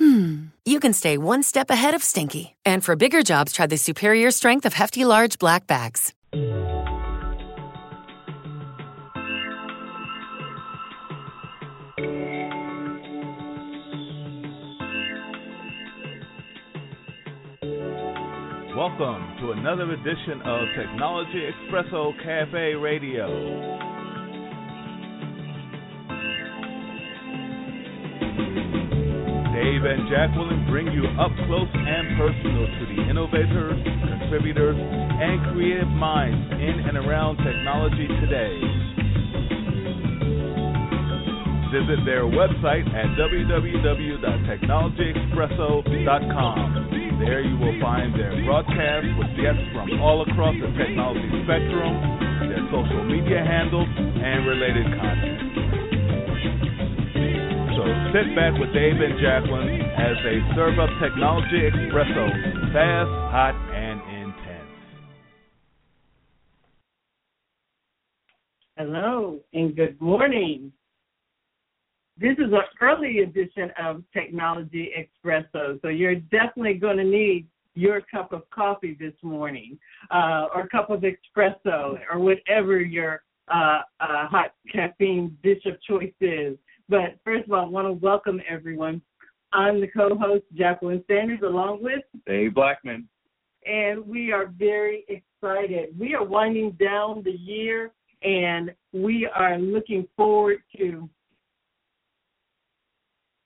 hmm, you can stay one step ahead of stinky. And for bigger jobs, try the superior strength of Hefty Large Black Bags. Welcome to another edition of Technology Expresso Cafe Radio. Dave and Jacqueline bring you up close and personal to the innovators, contributors, and creative minds in and around technology today. Visit their website at www.technologyexpresso.com. There you will find their broadcasts with guests from all across the technology spectrum, their social media handles, and related content. Sit back with Dave and Jacqueline as they serve up technology espresso, fast, hot, and intense. Hello and good morning. This is an early edition of Technology Expresso, so you're definitely going to need your cup of coffee this morning, uh, or cup of espresso, or whatever your uh, uh, hot caffeine dish of choice is. But first of all, I want to welcome everyone. I'm the co-host Jacqueline Sanders, along with Dave Blackman, and we are very excited. We are winding down the year, and we are looking forward to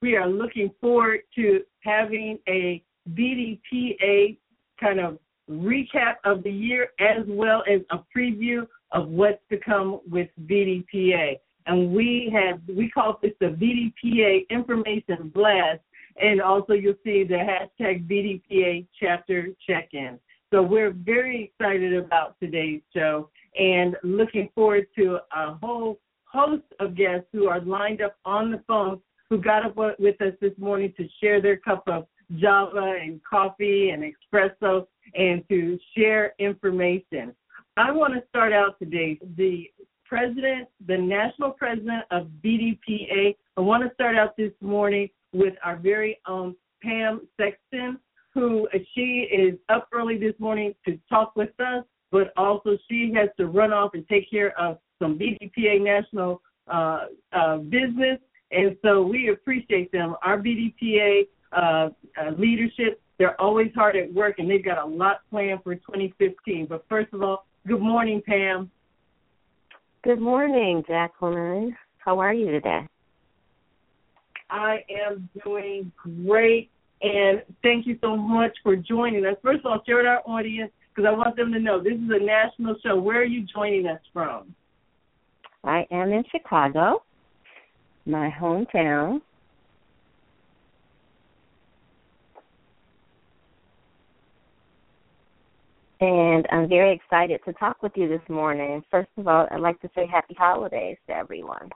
we are looking forward to having a BDPA kind of recap of the year as well as a preview of what's to come with BDPA. And we have we call this the BDPA information blast, and also you'll see the hashtag BDPA chapter check-in. So we're very excited about today's show and looking forward to a whole host of guests who are lined up on the phone who got up with us this morning to share their cup of Java and coffee and espresso and to share information. I want to start out today. The president, the national president of BDPA, I want to start out this morning with our very own Pam Sexton, who she is up early this morning to talk with us, but also she has to run off and take care of some BDPA national uh, uh, business. And so we appreciate them. Our BDPA uh, uh, leadership, they're always hard at work and they've got a lot planned for 2015. But first of all, good morning, Pam. Good morning, Jacqueline. How are you today? I am doing great, and thank you so much for joining us. First of all, share with our audience because I want them to know this is a national show. Where are you joining us from? I am in Chicago, my hometown. And I'm very excited to talk with you this morning. First of all, I'd like to say happy holidays to everyone.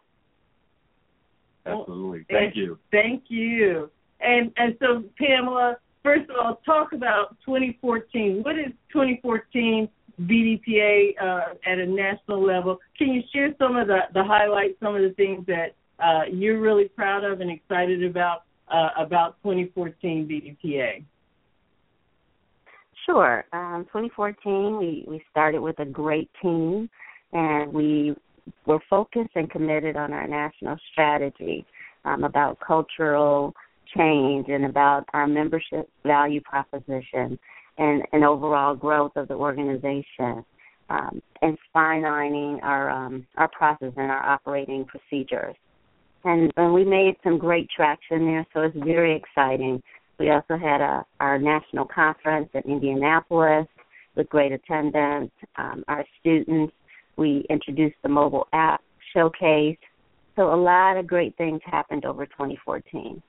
Absolutely. Thank you. Thank you. And and so Pamela, first of all, talk about 2014. What is 2014 BDPA uh, at a national level? Can you share some of the, the highlights, some of the things that uh, you're really proud of and excited about uh, about 2014 BDPA? Sure. Um, 2014, we, we started with a great team, and we were focused and committed on our national strategy um, about cultural change and about our membership value proposition and, and overall growth of the organization, um, and finalining our um, our process and our operating procedures. And, and we made some great traction there, so it's very exciting. We also had a, our national conference in Indianapolis with great attendance. Um, our students, we introduced the mobile app showcase. So a lot of great things happened over 2014.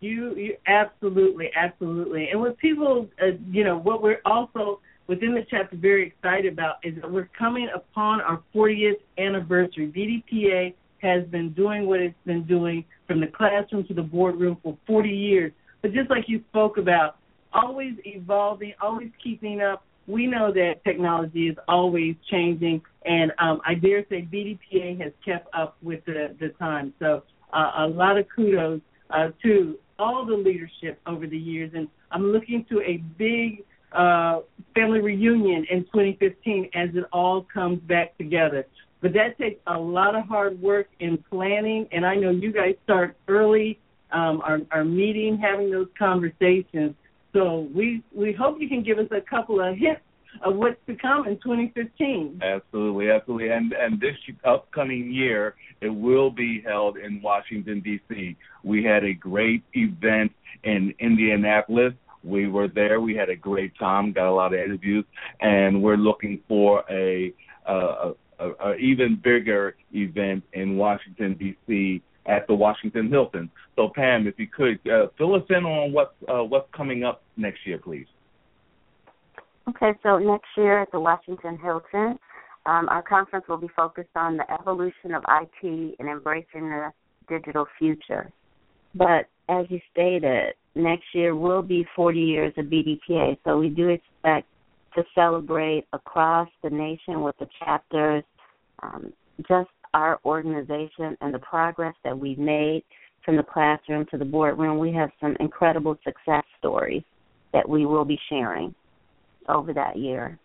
You, you absolutely, absolutely. And with people, uh, you know, what we're also within the chapter very excited about is that we're coming upon our 40th anniversary. BDPA has been doing what it's been doing from the classroom to the boardroom for 40 years. But just like you spoke about, always evolving, always keeping up. We know that technology is always changing, and um, I dare say BDPA has kept up with the, the time. So uh, a lot of kudos uh, to all the leadership over the years, and I'm looking to a big uh, family reunion in 2015 as it all comes back together. But that takes a lot of hard work in planning, and I know you guys start early, um, our, our meeting, having those conversations. So we we hope you can give us a couple of hints of what's to come in 2015. Absolutely, absolutely, and and this upcoming year it will be held in Washington D.C. We had a great event in Indianapolis. We were there. We had a great time. Got a lot of interviews, and we're looking for a, a, a, a even bigger event in Washington D.C. at the Washington Hilton. So, Pam, if you could uh, fill us in on what's uh, what's coming up next year, please. Okay, so next year at the Washington Hilton, um, our conference will be focused on the evolution of IT and embracing the digital future. But as you stated, next year will be 40 years of BDPA, so we do expect to celebrate across the nation with the chapters, um, just our organization and the progress that we've made from the classroom to the boardroom. We have some incredible success stories that we will be sharing over that year.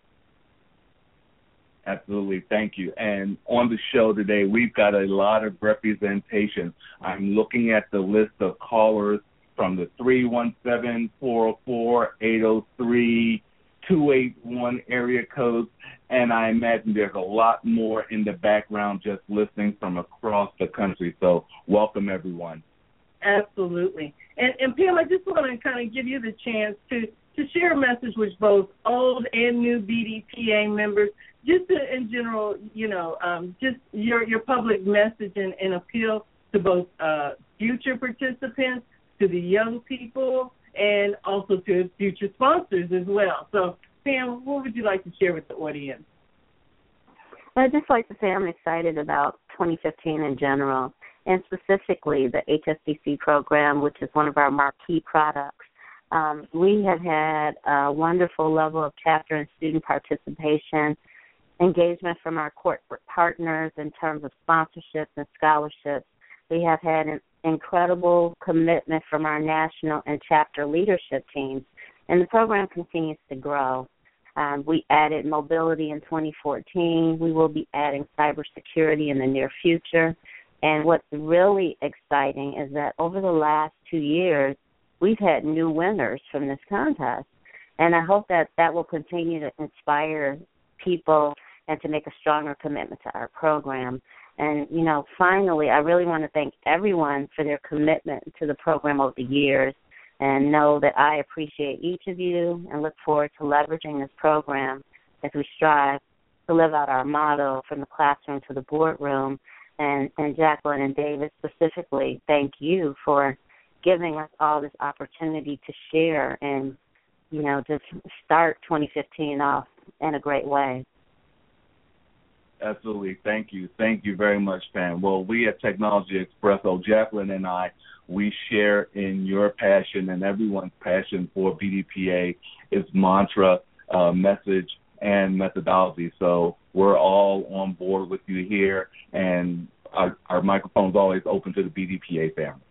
Absolutely. Thank you. And on the show today, we've got a lot of representation. I'm looking at the list of callers from the 317 404 803 281 area codes. And I imagine there's a lot more in the background just listening from across the country. So, welcome everyone. Absolutely. And, and Pam, I just want to kind of give you the chance to to share a message with both old and new BDPA members, just to, in general, you know, um, just your your public message and, and appeal to both uh, future participants, to the young people, and also to future sponsors as well. So, Sam, what would you like to share with the audience? I'd just like to say I'm excited about 2015 in general, and specifically the HSCC program, which is one of our marquee products. Um, we have had a wonderful level of chapter and student participation, engagement from our corporate partners in terms of sponsorships and scholarships. We have had an incredible commitment from our national and chapter leadership teams, and the program continues to grow. Um, we added mobility in 2014. We will be adding cybersecurity in the near future. And what's really exciting is that over the last two years, we've had new winners from this contest. And I hope that that will continue to inspire people and to make a stronger commitment to our program. And, you know, finally, I really want to thank everyone for their commitment to the program over the years and know that I appreciate each of you and look forward to leveraging this program as we strive to live out our motto from the classroom to the boardroom. And, and Jacqueline and David specifically, thank you for giving us all this opportunity to share and you know just start 2015 off in a great way. Absolutely. Thank you. Thank you very much, Pam. Well, we at Technology Expresso, Jacqueline and I, we share in your passion and everyone's passion for BDPA, its mantra, uh, message, and methodology. So we're all on board with you here, and our, our microphone's always open to the BDPA family.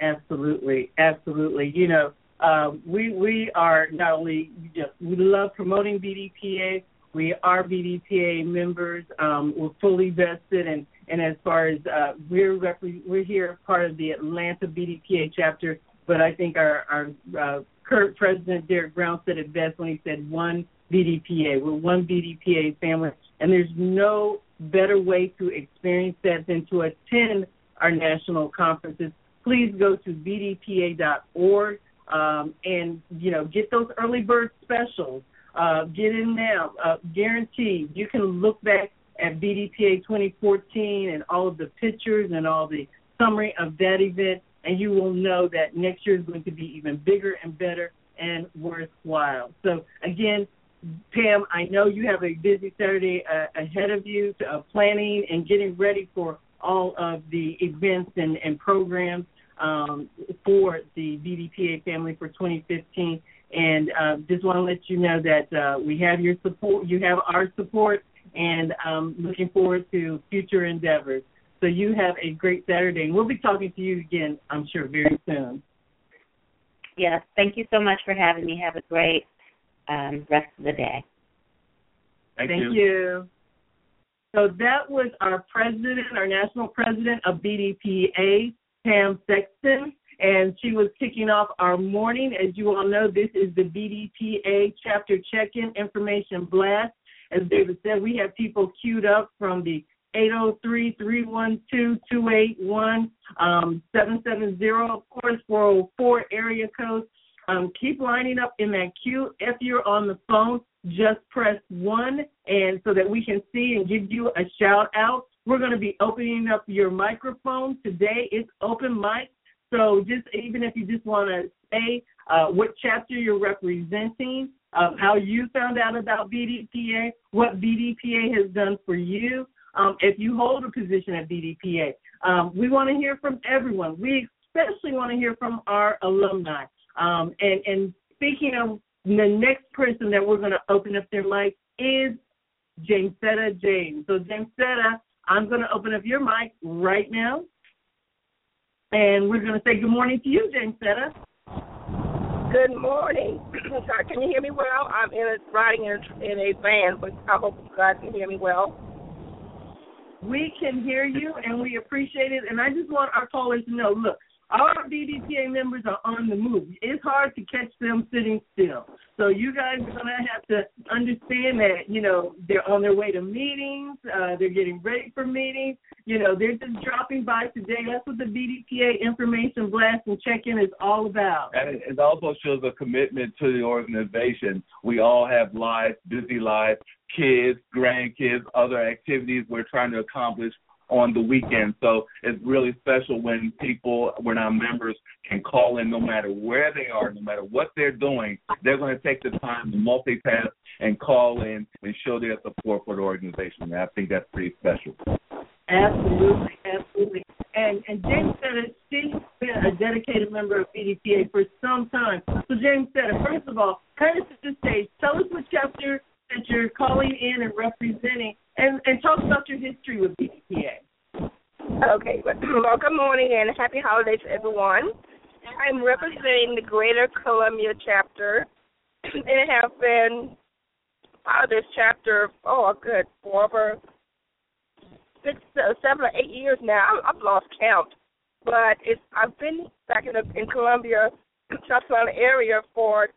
Absolutely, absolutely. You know, uh, we we are not only just we love promoting BDPA. We are BDPA members. Um, we're fully vested, and and as far as uh, we're rep- we're here part of the Atlanta BDPA chapter. But I think our our uh, current president Derek Brown said it best when he said one BDPA. We're one BDPA family, and there's no better way to experience that than to attend our national conferences please go to bdpa.org um, and you know get those early bird specials. Uh, get in now, uh, guaranteed. You can look back at BDPA 2014 and all of the pictures and all the summary of that event, and you will know that next year is going to be even bigger and better and worthwhile. So again, Pam, I know you have a busy Saturday uh, ahead of you, uh, planning and getting ready for all of the events and, and programs um, for the BDPA family for 2015. And uh, just want to let you know that uh, we have your support, you have our support, and um, looking forward to future endeavors. So you have a great Saturday, and we'll be talking to you again, I'm sure, very soon. Yes, thank you so much for having me. Have a great um, rest of the day. Thank, Thank you. you. So that was our president, our national president of BDPA, Pam Sexton, and she was kicking off our morning. As you all know, this is the BDPA chapter check-in information blast. As David said, we have people queued up from the 803-312-281, um, 770, of course, 404 area codes. Um, keep lining up in that queue. If you're on the phone, just press one, and so that we can see and give you a shout out. We're going to be opening up your microphone today. It's open mic, so just even if you just want to say uh, what chapter you're representing, uh, how you found out about BDPA, what BDPA has done for you, um, if you hold a position at BDPA. Um, we want to hear from everyone. We especially want to hear from our alumni. Um, and, and speaking of the next person that we're going to open up their mic is Jamesetta James. So, Jamesetta, I'm going to open up your mic right now. And we're going to say good morning to you, Jamesetta. Good morning. Sorry, can you hear me well? I'm in a riding in a, in a van, but I hope you guys can hear me well. We can hear you, and we appreciate it. And I just want our callers to know look, our BDPA members are on the move. It's hard to catch them sitting still. So you guys are going to have to understand that, you know, they're on their way to meetings. Uh, they're getting ready for meetings. You know, they're just dropping by today. That's what the BDPA information blast and check-in is all about. And it also shows a commitment to the organization. We all have lives, busy lives, kids, grandkids, other activities we're trying to accomplish on the weekend. So it's really special when people, when our members can call in no matter where they are, no matter what they're doing, they're going to take the time to multitask and call in and show their support for the organization. And I think that's pretty special. Absolutely, absolutely. And and Jamesetta she's been a dedicated member of BDPA for some time. So Jamesetta first of all, kind of set the stage. Tell us what chapter that you're calling in and representing, and, and talk about your history with BDPA. Okay, well, good morning and happy holidays, to everyone. I'm representing the Greater Columbia chapter, and I have been part of this chapter, oh, good, for over six, uh, seven or eight years now. I've lost count, but it's I've been back in the, in Columbia, South Carolina area for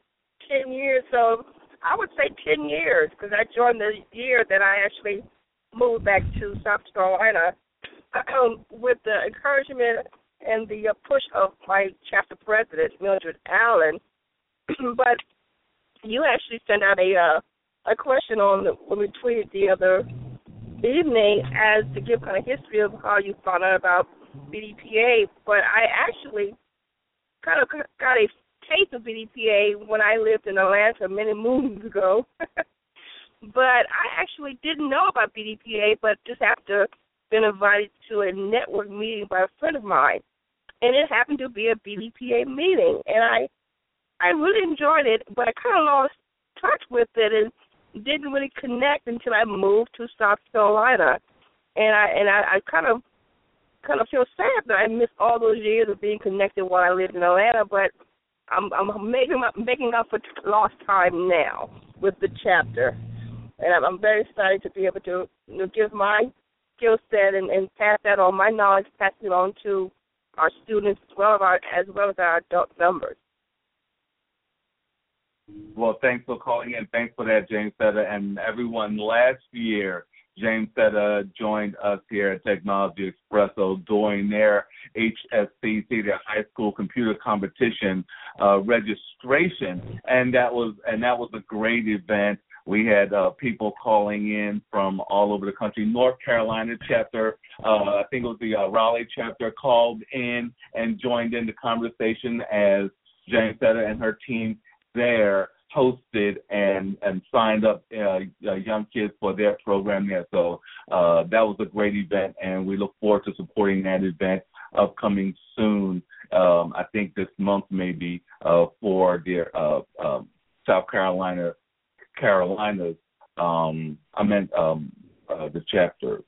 ten years. So I would say ten years because I joined the year that I actually moved back to South Carolina with the encouragement and the push of my chapter president Mildred Allen. but you actually sent out a uh, a question on the, when we tweeted the other evening as to give kind of history of how you found out about BDPA. But I actually kind of got a taste of BDPA when I lived in Atlanta many moons ago. but I actually didn't know about BDPA, but just after been invited to a network meeting by a friend of mine, and it happened to be a BDPA meeting, and I I really enjoyed it, but I kind of lost touch with it and didn't really connect until I moved to South Carolina, and I and I, I kind of kind of feel sad that I missed all those years of being connected while I lived in Atlanta, but I'm I'm making up making up for lost time now with the chapter, and I'm, I'm very excited to be able to you know, give my skill set and, and pass that on my knowledge, pass it on to our students as well as our as well as our adult members. Well, thanks for calling in. Thanks for that, James. And everyone, last year, Jamesetta joined us here at Technology Expresso during their HSCC, their high school computer competition uh, registration, and that was and that was a great event. We had uh, people calling in from all over the country. North Carolina chapter, uh, I think it was the uh, Raleigh chapter, called in and joined in the conversation as Jamesetta and her team there hosted and and signed up uh, uh, young kids for their program there. So uh, that was a great event, and we look forward to supporting that event upcoming soon. Um, I think this month maybe uh, for their uh, um, South Carolina Carolinas. Um, I meant um, uh, the chapter,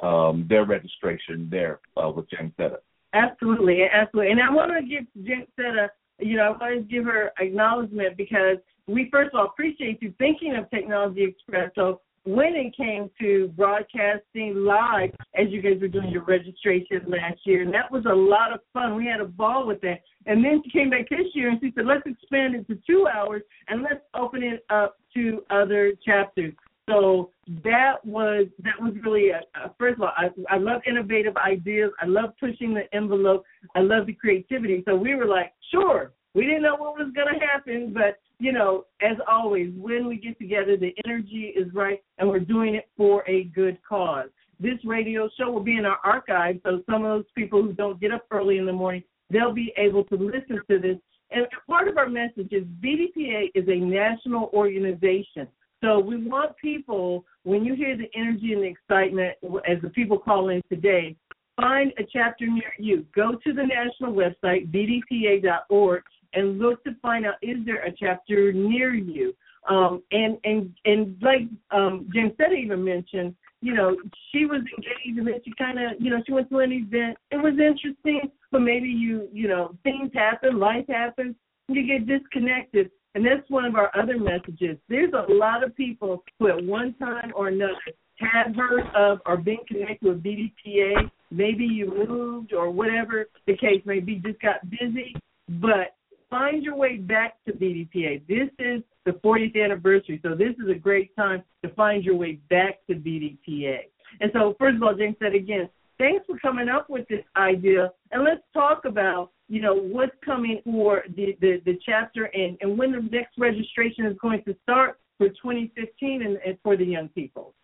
um, their registration there with Jamesetta. Absolutely, absolutely. And I want to give Jen Seta you know, I want to give her acknowledgement because we first of all appreciate you thinking of Technology Express. So when it came to broadcasting live, as you guys were doing your registration last year, and that was a lot of fun. We had a ball with that. And then she came back this year and she said, let's expand it to two hours and let's open it up to other chapters. So that was that was really a, a first of all, I, I love innovative ideas. I love pushing the envelope. I love the creativity. So we were like, sure. We didn't know what was going to happen, but you know, as always, when we get together, the energy is right, and we're doing it for a good cause. This radio show will be in our archive, so some of those people who don't get up early in the morning, they'll be able to listen to this. And part of our message is BDPA is a national organization. So we want people, when you hear the energy and the excitement, as the people call in today, find a chapter near you. Go to the national website, bdpa.org, and look to find out is there a chapter near you. Um, and and and like um, Jamesetta, even mentioned, you know, she was engaged and then she kind of, you know, she went to an event. It was interesting, but maybe you, you know, things happen, life happens, you get disconnected. And that's one of our other messages. There's a lot of people who, at one time or another, have heard of or been connected with BDPA. Maybe you moved or whatever the case may be, just got busy. But find your way back to BDPA. This is the 40th anniversary, so this is a great time to find your way back to BDPA. And so, first of all, Jamesetta again, thanks for coming up with this idea, and let's talk about you know what's coming for the the, the chapter and and when the next registration is going to start for 2015 and, and for the young people.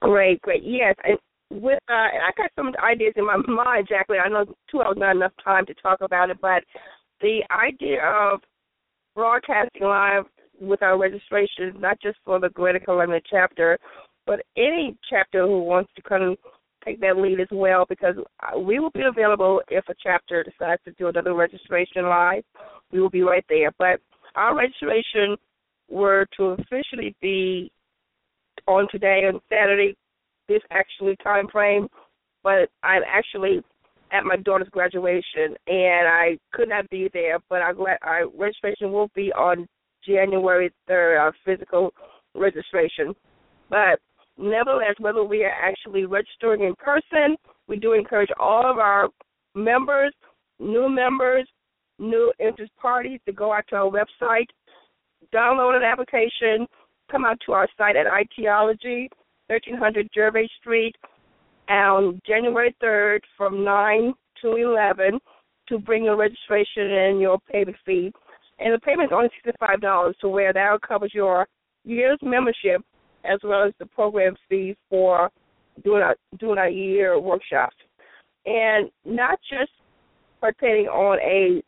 Great, great. Yes, and with uh, I got some ideas in my mind, Jacqueline. I know two hours not enough time to talk about it, but the idea of broadcasting live with our registration, not just for the Greater Columbia chapter, but any chapter who wants to come take that lead as well, because we will be available if a chapter decides to do another registration live. We will be right there. But our registration were to officially be on today on Saturday, this actually time frame, but I'm actually at my daughter's graduation, and I could not be there. But our, our registration will be on January 3rd, our physical registration. But nevertheless, whether we are actually registering in person, we do encourage all of our members, new members, new interest parties to go out to our website, download an application, come out to our site at IT-ology, 1300 Gervais Street, on January 3rd from 9 to 11 to bring your registration and your payment fee. And the payment is only $65 to where that covers your year's membership as well as the program fee for doing our, doing our year workshops. And not just participating on a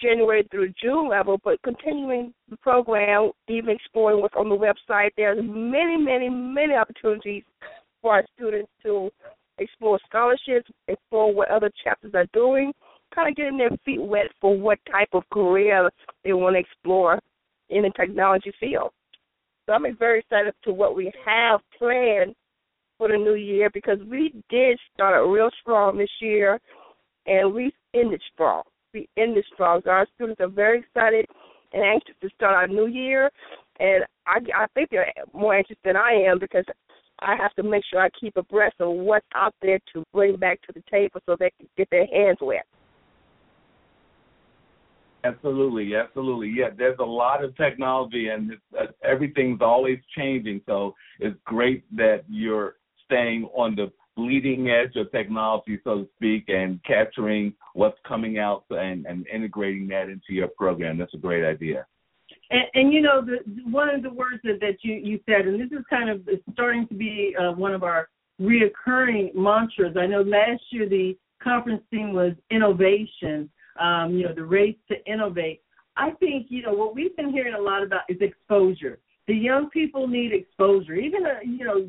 January through June level, but continuing the program, even exploring what's on the website. There's many, many, many opportunities for our students to explore scholarships, explore what other chapters are doing, kind of getting their feet wet for what type of career they want to explore in the technology field. So I'm very excited to what we have planned for the new year because we did start real strong this year and we ended strong in this strong. So our students are very excited and anxious to start our new year, and I, I think they're more anxious than I am because I have to make sure I keep abreast of what's out there to bring back to the table so they can get their hands wet. Absolutely, absolutely. Yeah, there's a lot of technology and uh, everything's always changing. So it's great that you're staying on the bleeding edge of technology, so to speak, and capturing what's coming out and, and integrating that into your program. That's a great idea. And, and you know, the, one of the words that, that you, you said, and this is kind of starting to be uh, one of our reoccurring mantras. I know last year the conference theme was innovation, um, you know, the race to innovate. I think you know what we've been hearing a lot about is exposure. The young people need exposure. Even a you know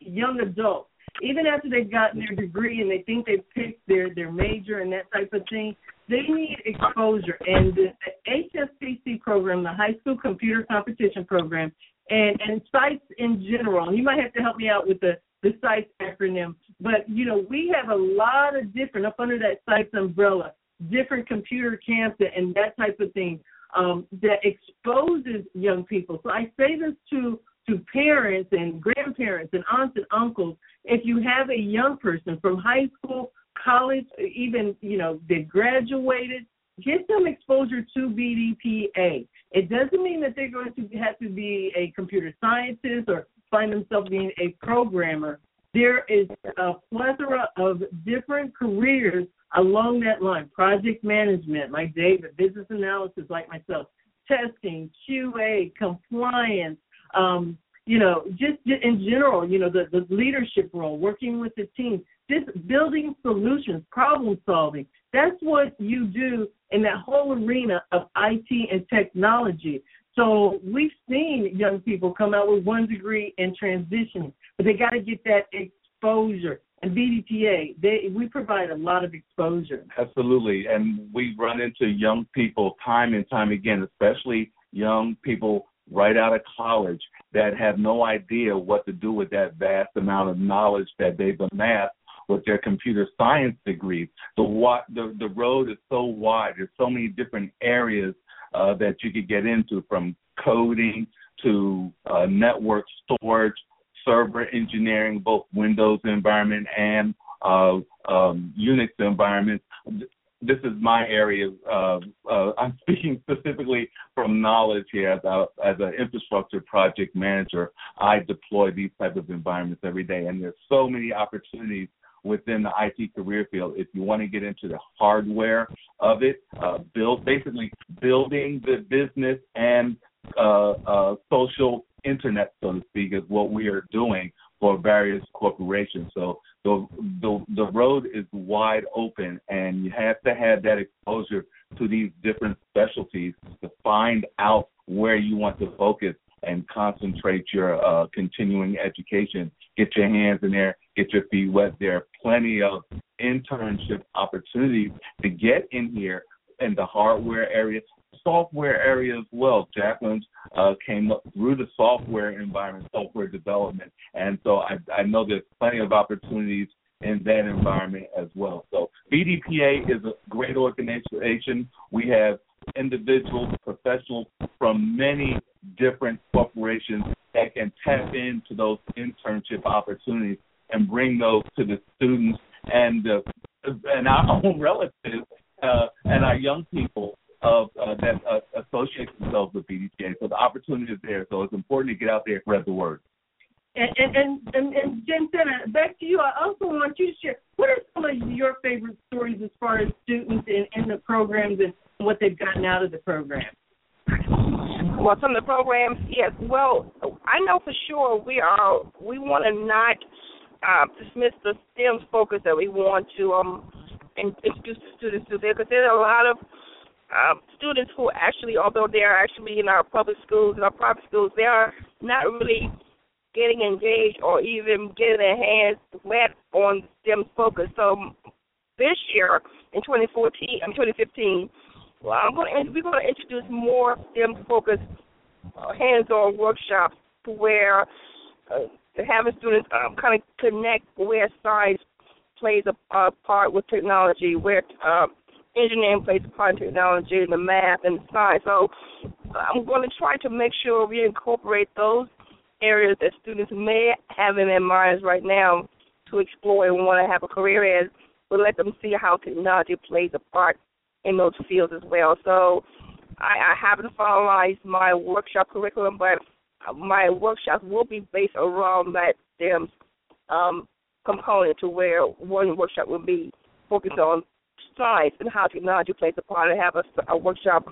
young adults, even after they've gotten their degree and they think they've picked their their major and that type of thing, they need exposure. And the, the HSCC program, the High School Computer Competition Program, and and sites in general. And you might have to help me out with the the sites acronym. But you know, we have a lot of different up under that sites umbrella, different computer camps and that type of thing um, that exposes young people. So I say this to to parents and grandparents and aunts and uncles. If you have a young person from high school, college, even you know they graduated, get them exposure to BDPA. It doesn't mean that they're going to have to be a computer scientist or find themselves being a programmer. There is a plethora of different careers along that line. Project management, like David, business analysis, like myself, testing, QA, compliance, um, you know, just in general, you know, the, the leadership role, working with the team, just building solutions, problem solving. That's what you do in that whole arena of IT and technology. So we've seen young people come out with one degree and transitioning, but they got to get that exposure. And BDPA, they we provide a lot of exposure. Absolutely, and we run into young people time and time again, especially young people right out of college that have no idea what to do with that vast amount of knowledge that they've amassed with their computer science degrees. The the the road is so wide. There's so many different areas uh, that you could get into, from coding to uh, network storage, server engineering, both Windows environment and uh, um, Unix environments. This is my area. Of, uh, I'm speaking specifically from knowledge here as, a, as an infrastructure project manager. I deploy these type of environments every day, and there's so many opportunities within the IT career field. If you want to get into the hardware of it, uh, build basically building the business and uh, uh, social internet, so to speak, is what we are doing for various corporations. So the, the the road is wide open, and you have to have that exposure to these different specialties to find out where you want to focus and concentrate your uh, continuing education. Get your hands in there, get your feet wet. There are plenty of internship opportunities to get in here in the hardware area, software area as well. Jacqueline uh, came up through the software environment, software development, and so I, I know there's plenty of opportunities in that environment as well. So BDPA is a great organization. We have individuals, professionals from many different corporations that can tap into those internship opportunities and bring those to the students and uh, and our own relatives uh, and our young people of uh, that uh, associate themselves with BDPA. So the opportunity is there. So it's important to get out there and spread the word. And and and, and, and Jamesetta, back to you. I also want you to share what are some of your favorite stories as far as students in, in the programs and what they've gotten out of the program. Well, some of the programs, yes. Well, I know for sure we are. We want to not uh, dismiss the STEM focus that we want to um introduce students to there because there's a lot of um, students who actually, although they are actually in our public schools and our private schools, they are not really getting engaged or even getting their hands wet on STEM focus. So this year in 2014, I mean 2015, well, I'm going to, we're going to introduce more STEM focused uh, hands-on workshops where uh, having students um, kind of connect where science plays a, a part with technology, where um, engineering plays a part in technology, and the math and the science. So I'm going to try to make sure we incorporate those areas that students may have in their minds right now to explore and want to have a career in, but let them see how technology plays a part in those fields as well. So I, I haven't finalized my workshop curriculum, but my workshops will be based around that STEM um, component to where one workshop will be focused on science and how technology plays a part and have a, a workshop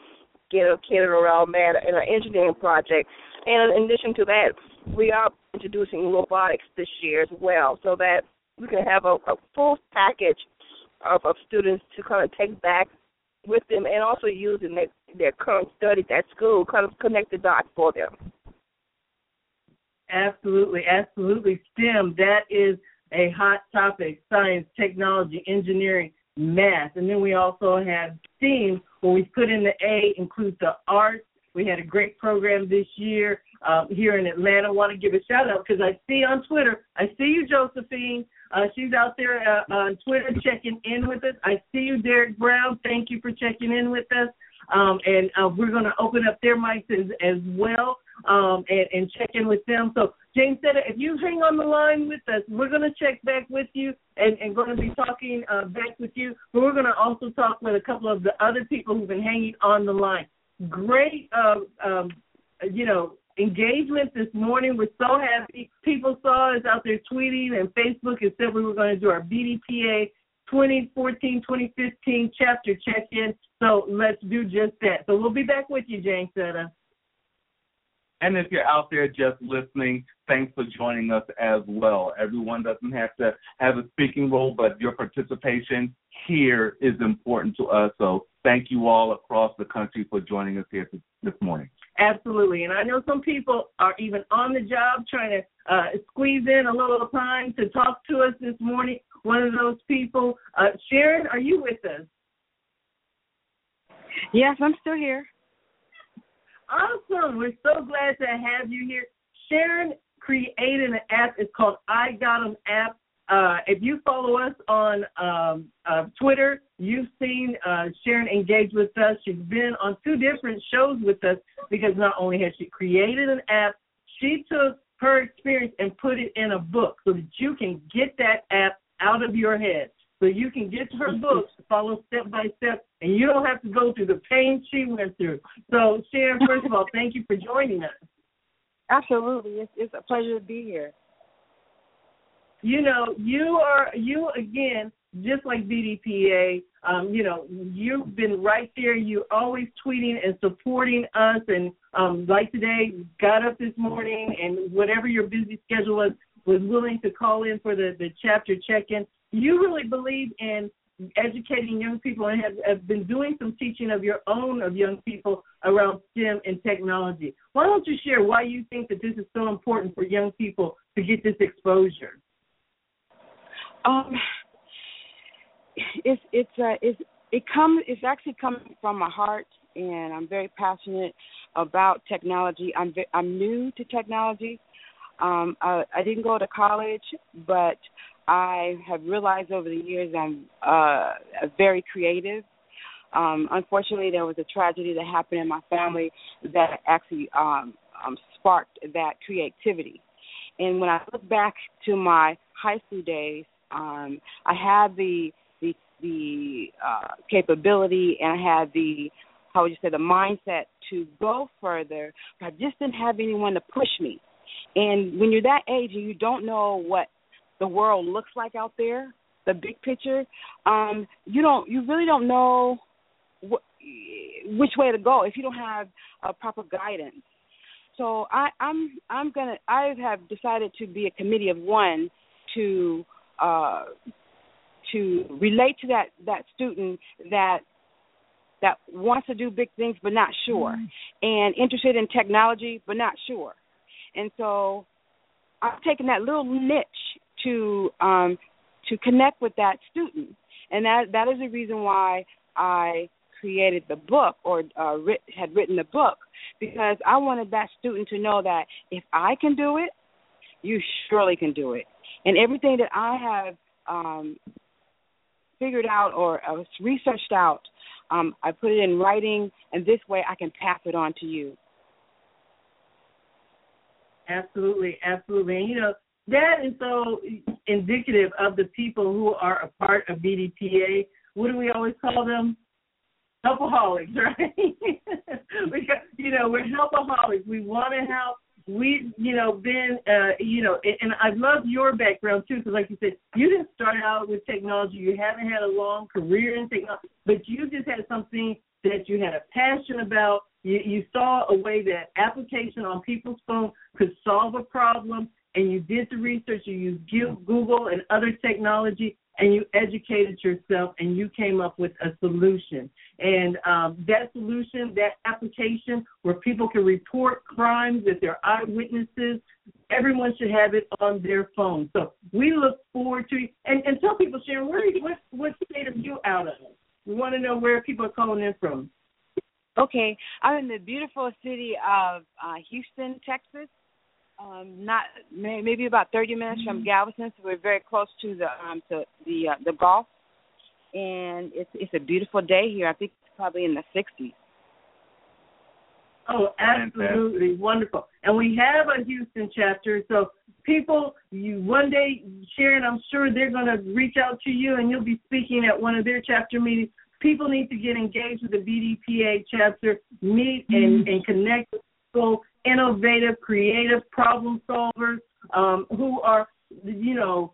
catered around that and an engineering project. And in addition to that, we are introducing robotics this year as well so that we can have a, a full package of, of students to kind of take back with them and also use in their their current studies at school, kind of connect the dots for them. Absolutely, absolutely. STEM, that is a hot topic science, technology, engineering, math. And then we also have STEAM, where we put in the A, includes the arts. We had a great program this year um, here in Atlanta. I want to give a shout out because I see on Twitter, I see you, Josephine. Uh, she's out there uh, on Twitter checking in with us. I see you, Derek Brown. Thank you for checking in with us. Um, and uh, we're going to open up their mics as, as well um, and, and check in with them. So, Jamesetta, if you hang on the line with us, we're going to check back with you and, and going to be talking uh, back with you. But we're going to also talk with a couple of the other people who've been hanging on the line. Great, uh, um, you know, engagement this morning. We're so happy. People saw us out there tweeting and Facebook and said we were going to do our BDPA 2014-2015 chapter check-in. So let's do just that. So we'll be back with you, Jamesetta. And if you're out there just listening, thanks for joining us as well. Everyone doesn't have to have a speaking role, but your participation here is important to us. So thank you all across the country for joining us here this morning. Absolutely. And I know some people are even on the job trying to uh, squeeze in a little time to talk to us this morning. One of those people. Uh, Sharon, are you with us? Yes, I'm still here. Awesome. We're so glad to have you here. Sharon created an app. It's called I Got Got 'em app. Uh, if you follow us on um, uh, Twitter, you've seen uh, Sharon engage with us. She's been on two different shows with us because not only has she created an app, she took her experience and put it in a book so that you can get that app out of your head. So you can get her book, follow step by step, and you don't have to go through the pain she went through. So, Sharon, first of all, thank you for joining us. Absolutely. It's, it's a pleasure to be here you know, you are you again, just like BDPA. Um, you know, you've been right there. You're always tweeting and supporting us. And um, like today, got up this morning and whatever your busy schedule was, was willing to call in for the the chapter check-in. You really believe in educating young people and have, have been doing some teaching of your own of young people around STEM and technology. Why don't you share why you think that this is so important for young people to get this exposure? Um, it's it's uh, it's it comes it's actually coming from my heart, and I'm very passionate about technology. I'm I'm new to technology. Um, I, I didn't go to college, but I have realized over the years I'm uh, very creative. Um, unfortunately, there was a tragedy that happened in my family that actually um, um, sparked that creativity. And when I look back to my high school days, um, I had the the the uh, capability and I had the how would you say the mindset to go further, but I just didn't have anyone to push me. And when you're that age and you don't know what the world looks like out there, the big picture, um, you don't you really don't know wh- which way to go if you don't have a proper guidance. So I, I'm I'm gonna I have decided to be a committee of one to uh, to relate to that that student that that wants to do big things but not sure mm-hmm. and interested in technology but not sure and so I'm taking that little niche to um to connect with that student and that that is the reason why i created the book or uh, writ, had written the book because i wanted that student to know that if i can do it you surely can do it and everything that I have um, figured out or uh, researched out, um, I put it in writing, and this way I can pass it on to you. Absolutely, absolutely. And you know, that is so indicative of the people who are a part of BDPA. What do we always call them? Helpaholics, right? because, you know, we're helpaholics. We want to help we've you know been uh you know and i love your background too because like you said you didn't start out with technology you haven't had a long career in technology but you just had something that you had a passion about you you saw a way that application on people's phone could solve a problem and you did the research, you used Google and other technology, and you educated yourself and you came up with a solution. And um, that solution, that application where people can report crimes if they're eyewitnesses, everyone should have it on their phone. So we look forward to and, and tell people, Sharon, where what what state are you out of? We want to know where people are calling in from. Okay, I'm in the beautiful city of uh, Houston, Texas. Um, not maybe about 30 minutes from mm-hmm. Galveston, so we're very close to the um to the uh, the Gulf, and it's it's a beautiful day here. I think it's probably in the 60s. Oh, absolutely wonderful! And we have a Houston chapter, so people, you one day, Sharon, I'm sure they're going to reach out to you, and you'll be speaking at one of their chapter meetings. People need to get engaged with the BDPA chapter, meet and, mm-hmm. and connect with people innovative, creative problem solvers um, who are, you know,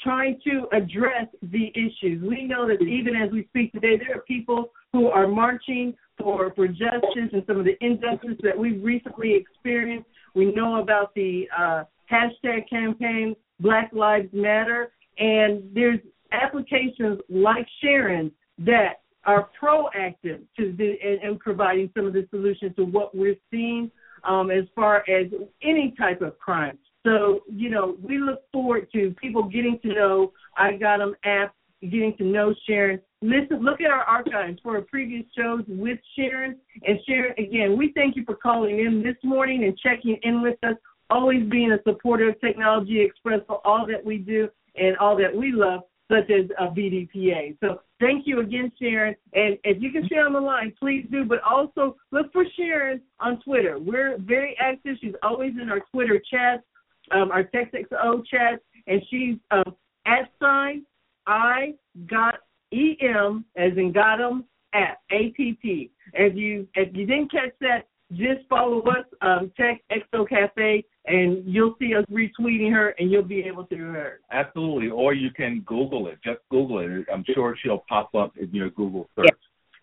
trying to address the issues. We know that even as we speak today, there are people who are marching for, for justice and some of the injustice that we've recently experienced. We know about the uh, hashtag campaign Black Lives Matter, and there's applications like Sharon that are proactive to the, in, in providing some of the solutions to what we're seeing um, as far as any type of crime. So, you know, we look forward to people getting to know I Got Them app, getting to know Sharon. Listen, look at our archives for our previous shows with Sharon. And Sharon, again, we thank you for calling in this morning and checking in with us, always being a supporter of Technology Express for all that we do and all that we love such as a BDPA. So thank you again, Sharon. And if you can stay on the line, please do. But also look for Sharon on Twitter. We're very active. She's always in our Twitter chat, um, our TechXO chat, and she's um, at sign I got em as in got 'em at app. If you if you didn't catch that, just follow us, um, TechXO Cafe, and you'll see us retweeting her, and you'll be able to hear her. Absolutely, or you can Google it. Just Google it. I'm sure she'll pop up in your Google search.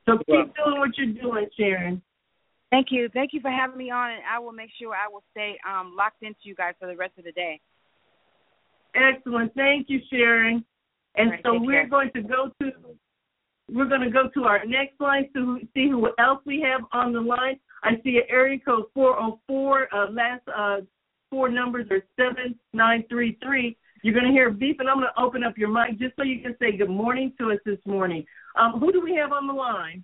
So keep doing what you're doing, Sharon. Thank you. Thank you for having me on, and I will make sure I will stay um, locked into you guys for the rest of the day. Excellent. Thank you, Sharon. And right, so we're care. going to go to we're going to go to our next line to see who else we have on the line. I see an area code 404. Uh, last uh, four numbers are 7933. You're going to hear a beep, and I'm going to open up your mic just so you can say good morning to us this morning. Um, who do we have on the line?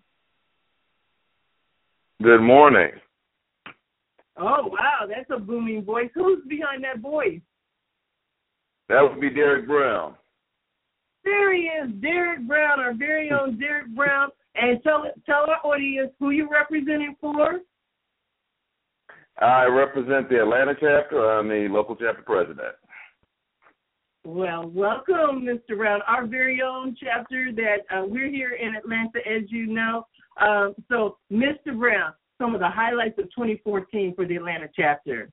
Good morning. Oh, wow, that's a booming voice. Who's behind that voice? That would be Derek Brown. There he is, Derek Brown, our very own Derek Brown. And tell tell our audience who you're representing for. I represent the Atlanta chapter. I'm the local chapter president. Well, welcome, Mr. Brown, our very own chapter that uh, we're here in Atlanta, as you know. Um, so, Mr. Brown, some of the highlights of 2014 for the Atlanta chapter.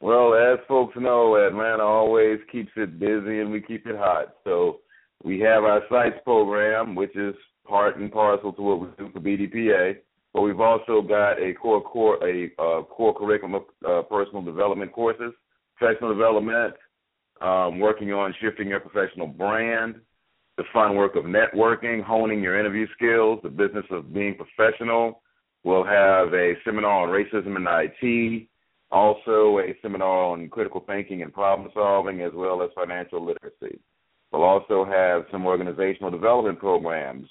Well, as folks know, Atlanta always keeps it busy and we keep it hot. So we have our sites program, which is part and parcel to what we do for BDPA. But we've also got a core core a uh, core curriculum of uh, personal development courses, professional development, um, working on shifting your professional brand, the fun work of networking, honing your interview skills, the business of being professional. We'll have a seminar on racism in IT, also a seminar on critical thinking and problem solving, as well as financial literacy. We'll also have some organizational development programs,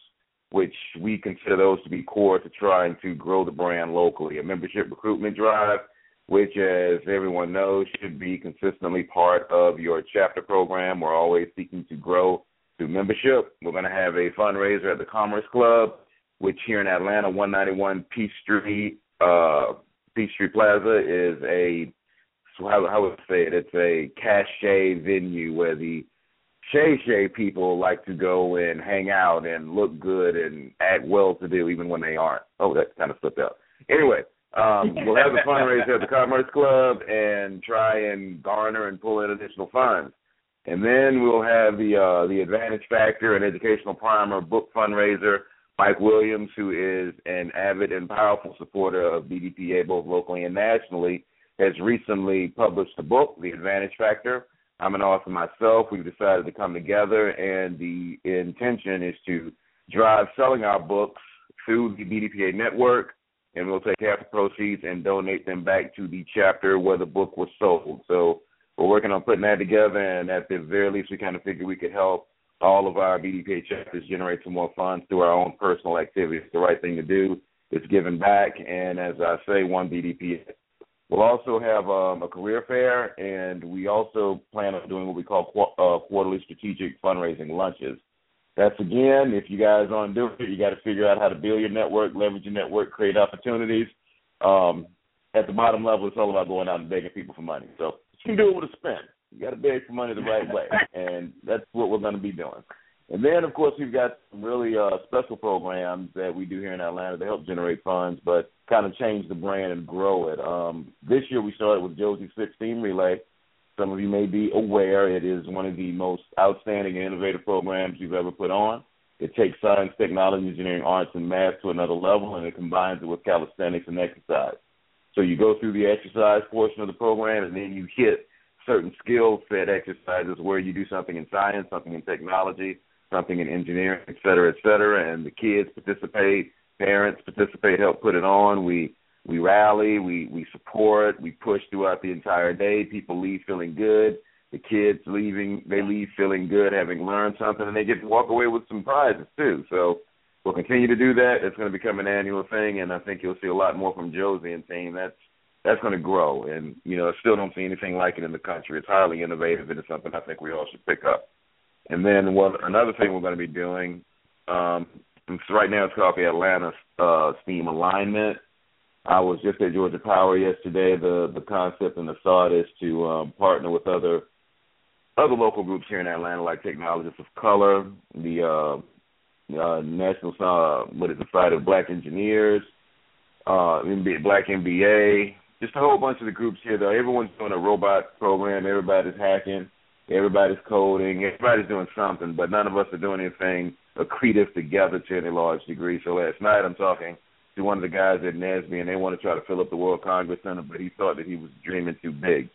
which we consider those to be core to trying to grow the brand locally. A membership recruitment drive, which, as everyone knows, should be consistently part of your chapter program. We're always seeking to grow through membership. We're going to have a fundraiser at the Commerce Club, which here in Atlanta, 191 Peachtree uh, Peachtree Plaza is a how how would I say it? It's a cachet venue where the Shay Shay people like to go and hang out and look good and act well to do even when they aren't. Oh, that kind of slipped out. Anyway, um, we'll have a fundraiser at the Commerce Club and try and garner and pull in additional funds. And then we'll have the uh, the Advantage Factor and Educational Primer book fundraiser Mike Williams, who is an avid and powerful supporter of BDPA both locally and nationally, has recently published a book, The Advantage Factor. I'm an author myself. We've decided to come together, and the intention is to drive selling our books through the BDPA network, and we'll take half the proceeds and donate them back to the chapter where the book was sold. So we're working on putting that together, and at the very least, we kind of figured we could help all of our BDPA chapters generate some more funds through our own personal activities. The right thing to do. It's giving back, and as I say, one BDPA. We'll also have um, a career fair, and we also plan on doing what we call qu- uh, quarterly strategic fundraising lunches. That's again, if you guys aren't doing it, you got to figure out how to build your network, leverage your network, create opportunities. Um, at the bottom level, it's all about going out and begging people for money. So you can do it with a spin. You got to beg for money the right way, and that's what we're going to be doing. And then, of course, we've got some really uh, special programs that we do here in Atlanta to help generate funds, but kind of change the brand and grow it. Um, this year, we started with Josie 16 Relay. Some of you may be aware it is one of the most outstanding and innovative programs you've ever put on. It takes science, technology, engineering, arts, and math to another level, and it combines it with calisthenics and exercise. So you go through the exercise portion of the program, and then you hit certain skill set exercises where you do something in science, something in technology, something in engineering, et cetera, et cetera, and the kids participate, parents participate, help put it on. We we rally, we we support, we push throughout the entire day. People leave feeling good. The kids leaving, they leave feeling good, having learned something, and they get to walk away with some prizes too. So we'll continue to do that. It's going to become an annual thing, and I think you'll see a lot more from Josie and team. That's that's going to grow, and you know, I still don't see anything like it in the country. It's highly innovative, and it's something I think we all should pick up. And then what another thing we're going to be doing, um, right now it's called the Atlanta uh, STEAM Alignment. I was just at Georgia Power yesterday. The the concept and the thought is to um, partner with other other local groups here in Atlanta, like Technologists of Color, the uh, uh, National uh, what is the side of Black Engineers, uh, NBA, Black MBA, just a whole bunch of the groups here. Though everyone's doing a robot program, everybody's hacking. Everybody's coding. Everybody's doing something, but none of us are doing anything accretive together to any large degree. So last night I'm talking to one of the guys at NSBE, and they want to try to fill up the World Congress Center, but he thought that he was dreaming too big.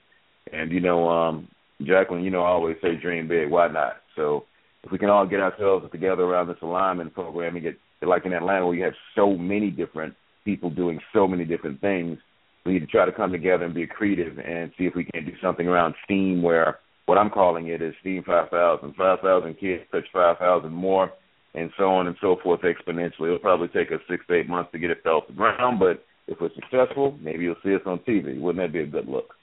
And you know, um, Jacqueline, you know, I always say dream big. Why not? So if we can all get ourselves together around this alignment program and get like in Atlanta, where you have so many different people doing so many different things, we need to try to come together and be creative and see if we can do something around STEAM where what I'm calling it is STEAM 5000. 5,000 kids touch 5,000 more, and so on and so forth exponentially. It'll probably take us six to eight months to get it off the ground, but if we're successful, maybe you'll see us on TV. Wouldn't that be a good look?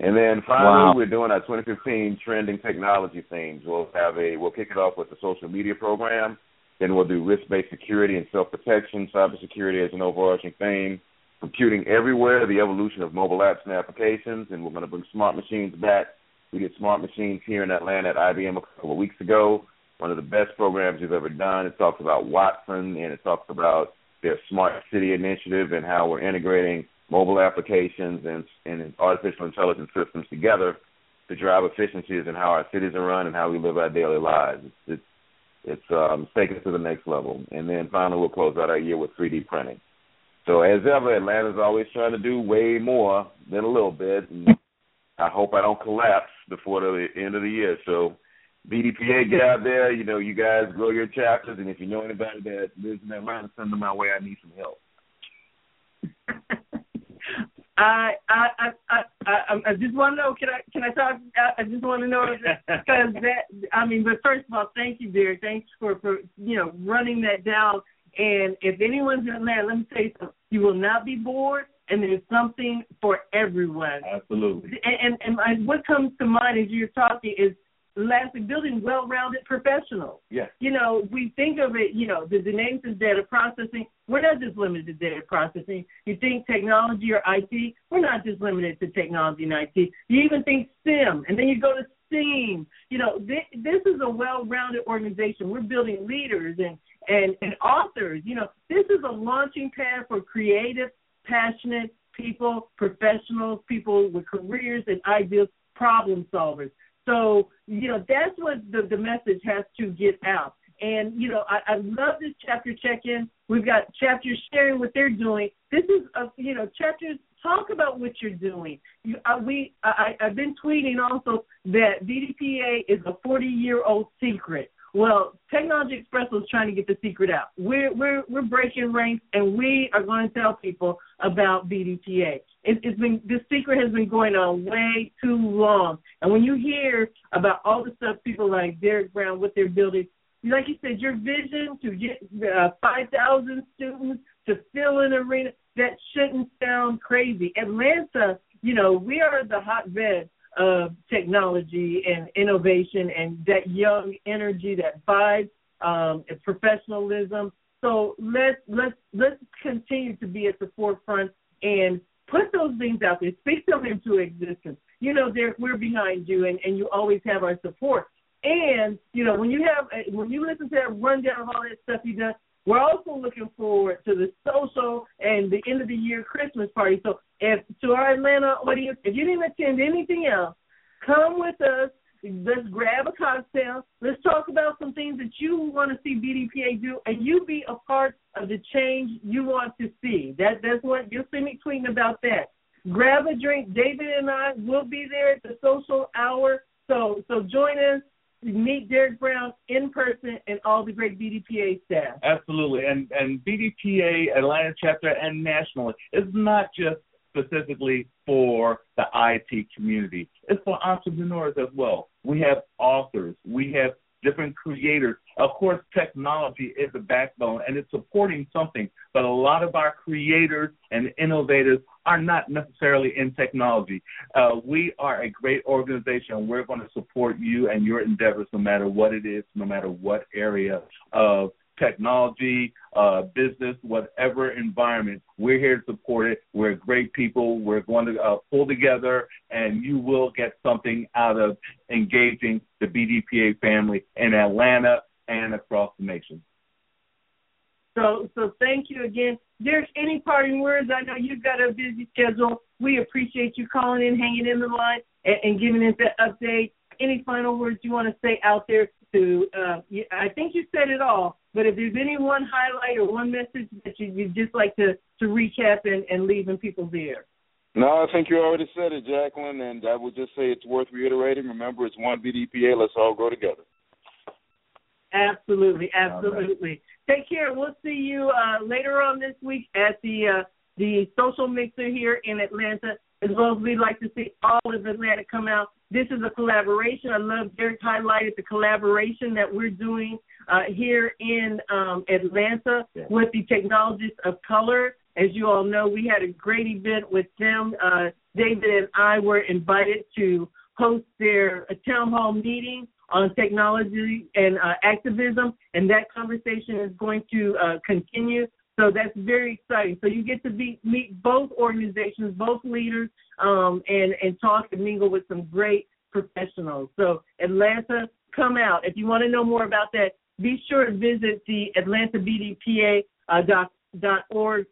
And then finally, wow. we're doing our 2015 trending technology themes. We'll have a we'll kick it off with the social media program. Then we'll do risk-based security and self-protection, cybersecurity as an overarching theme, computing everywhere, the evolution of mobile apps and applications, and we're going to bring smart machines back we did Smart Machines here in Atlanta at IBM a couple of weeks ago. One of the best programs we've ever done. It talks about Watson and it talks about their Smart City initiative and how we're integrating mobile applications and, and artificial intelligence systems together to drive efficiencies in how our cities are run and how we live our daily lives. It's it's, it's um, taken to the next level. And then finally, we'll close out our year with 3D printing. So as ever, Atlanta's always trying to do way more than a little bit. And I hope I don't collapse before the end of the year. So BDPA, get out there. You know, you guys grow your chapters, and if you know anybody that lives in Atlanta, send them my way. I need some help. I I I I I just want to know. Can I can I talk? I just want to know because that. I mean, but first of all, thank you, Derek. Thanks for for you know running that down. And if anyone's in Atlanta, let me say something. You will not be bored and there's something for everyone. Absolutely. And, and and what comes to mind as you're talking is lastly building well-rounded professionals. Yes. You know, we think of it. You know, the, the name says data processing. We're not just limited to data processing. You think technology or IT. We're not just limited to technology and IT. You even think STEM, and then you go to STEAM. You know, this, this is a well-rounded organization. We're building leaders and and and authors. You know, this is a launching pad for creative passionate people, professionals, people with careers and ideas, problem solvers. So, you know, that's what the, the message has to get out. And you know, I, I love this chapter check-in. We've got chapters sharing what they're doing. This is a you know chapters talk about what you're doing. You, uh, we I, I've been tweeting also that BDPA is a 40 year old secret. Well, Technology Expresso is trying to get the secret out. We're we're we're breaking ranks, and we are going to tell people about BDPA. It, it's been this secret has been going on way too long. And when you hear about all the stuff people like Derek Brown, what they're building, like you said, your vision to get uh, 5,000 students to fill an arena, that shouldn't sound crazy. Atlanta, you know, we are the hotbed of technology and innovation and that young energy, that vibe, um, and professionalism. So let's let's let's continue to be at the forefront and put those things out there. Speak them into existence. You know, we're behind you, and and you always have our support. And you know, when you have when you listen to that rundown of all that stuff you done, we're also looking forward to the social and the end of the year Christmas party. So, if to our Atlanta audience, if you didn't attend anything else, come with us. Let's grab a cocktail. Let's talk about some things that you want to see BDPA do, and you be a part of the change you want to see. That that's what you'll see me tweeting about that. Grab a drink. David and I will be there at the social hour. So so join us meet Derek Brown in person and all the great BDPA staff. Absolutely, and and BDPA Atlanta chapter and nationally is not just specifically for the IT community. It's for entrepreneurs as well. We have authors, we have different creators. Of course, technology is the backbone and it's supporting something, but a lot of our creators and innovators are not necessarily in technology. Uh, we are a great organization. We're going to support you and your endeavors no matter what it is, no matter what area of technology, uh, business, whatever environment. We're here to support it. We're great people. We're going to uh, pull together, and you will get something out of engaging the BDPA family in Atlanta and across the nation. So, so thank you again. Derek, any parting words? I know you've got a busy schedule. We appreciate you calling in, hanging in the line, and, and giving us that update. Any final words you want to say out there to? Uh, I think you said it all. But if there's any one highlight or one message that you, would just like to to recap and, and leave in people's ear. No, I think you already said it, Jacqueline, and I would just say it's worth reiterating. Remember, it's one BDPA. Let's all grow together. Absolutely, absolutely. Right. Take care. We'll see you uh, later on this week at the uh, the social mixer here in Atlanta. As well as we'd like to see all of Atlanta come out. This is a collaboration. I love Derek highlighted the collaboration that we're doing uh, here in um, Atlanta with the Technologists of Color. As you all know, we had a great event with them. Uh, David and I were invited to host their town hall meeting on technology and uh, activism, and that conversation is going to uh, continue. So that's very exciting. So you get to be, meet both organizations, both leaders, um, and and talk and mingle with some great professionals. So Atlanta, come out. If you want to know more about that, be sure to visit the Atlanta BDPA uh,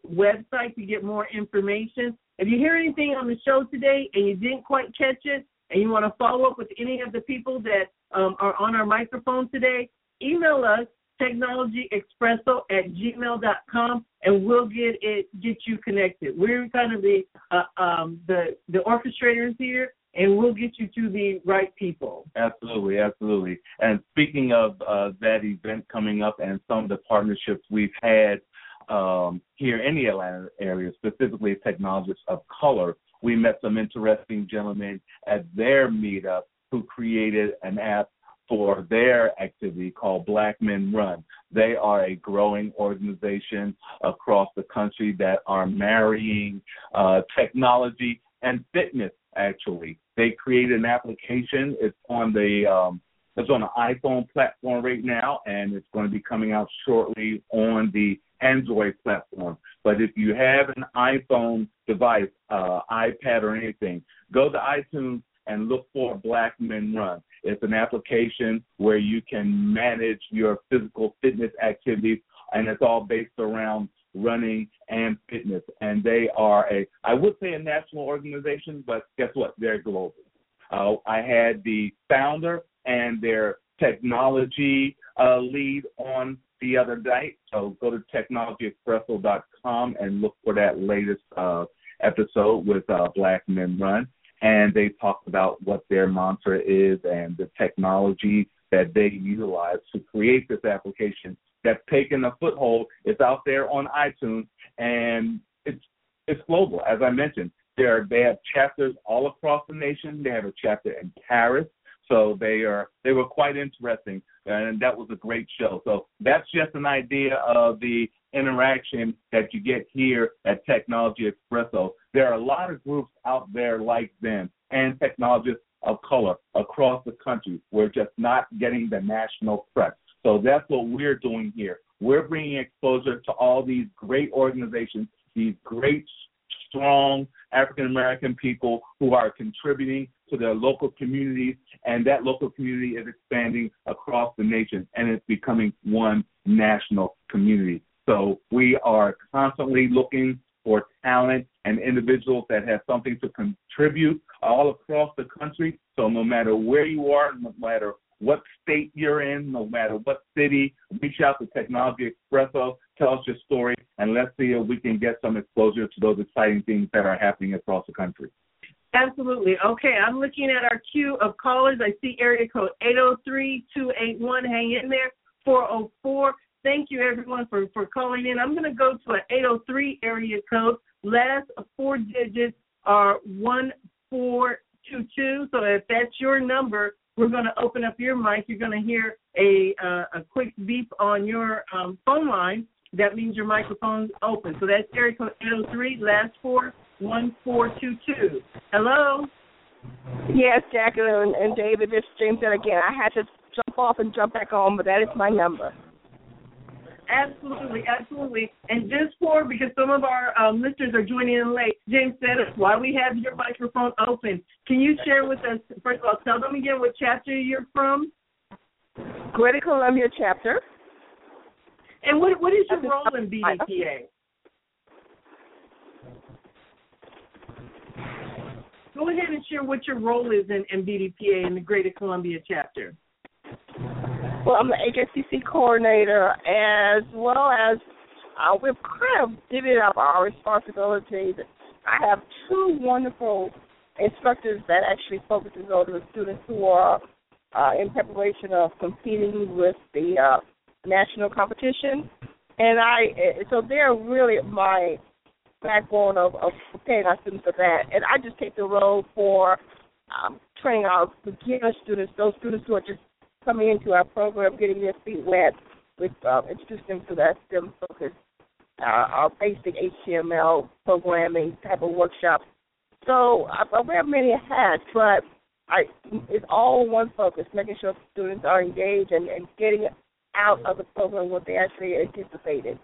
website to get more information. If you hear anything on the show today and you didn't quite catch it, and you want to follow up with any of the people that um, are on our microphone today, email us technologyexpresso at gmail.com and we'll get it get you connected. We're kind of the uh, um, the the orchestrators here and we'll get you to the right people. Absolutely, absolutely. And speaking of uh, that event coming up and some of the partnerships we've had um, here in the Atlanta area, specifically technologists of color, we met some interesting gentlemen at their meetup who created an app for their activity called Black Men Run. They are a growing organization across the country that are marrying uh, technology and fitness. Actually, they created an application. It's on the um, it's on the iPhone platform right now, and it's going to be coming out shortly on the Android platform. But if you have an iPhone device, uh, iPad, or anything, go to iTunes and look for Black Men Run. It's an application where you can manage your physical fitness activities, and it's all based around running and fitness. And they are a, I would say a national organization, but guess what? They're global. Uh, I had the founder and their technology uh, lead on the other night. So go to technologyexpresso.com and look for that latest uh, episode with uh, Black Men Run. And they talked about what their mantra is and the technology that they utilize to create this application that's taken a foothold. It's out there on iTunes and it's it's global. As I mentioned, there are, they have chapters all across the nation. They have a chapter in Paris. So they are they were quite interesting, and that was a great show. So that's just an idea of the interaction that you get here at Technology Expresso. There are a lot of groups out there like them and technologists of color across the country. We're just not getting the national press. So that's what we're doing here. We're bringing exposure to all these great organizations, these great, strong African American people who are contributing to their local communities, and that local community is expanding across the nation, and it's becoming one national community. So we are constantly looking for talent and individuals that have something to contribute all across the country. So no matter where you are, no matter what state you're in, no matter what city, reach out to Technology Expresso, tell us your story, and let's see if we can get some exposure to those exciting things that are happening across the country. Absolutely. Okay, I'm looking at our queue of callers. I see area code 803-281. Hang in there. 404. Thank you, everyone, for, for calling in. I'm going to go to an 803 area code. Last four digits are 1422. So if that's your number, we're going to open up your mic. You're going to hear a uh, a quick beep on your um, phone line. That means your microphone's open. So that's area code 803, last four, 1422. Hello? Yes, Jacqueline and David, this is James again. I had to jump off and jump back on, but that is my number. Absolutely, absolutely. And just for because some of our um, listeners are joining in late, Jamesetta while we have your microphone open, can you share with us first of all, tell them again what chapter you're from? Greater Columbia chapter. And what what is your role in BDPA? Go ahead and share what your role is in, in BDPA in the Greater Columbia chapter. Well, I'm the HSCC coordinator, as well as uh, we've kind of divvied up our responsibilities. I have two wonderful instructors that actually focuses on the students who are uh, in preparation of competing with the uh, national competition, and I so they're really my backbone of, of preparing our students for that. And I just take the role for um, training our beginner students, those students who are just coming into our program, getting their feet wet with um, introducing them to that STEM focus, uh, our basic HTML programming type of workshops. So I, I wear many hats, but I it's all one focus, making sure students are engaged and, and getting out of the program what they actually anticipated.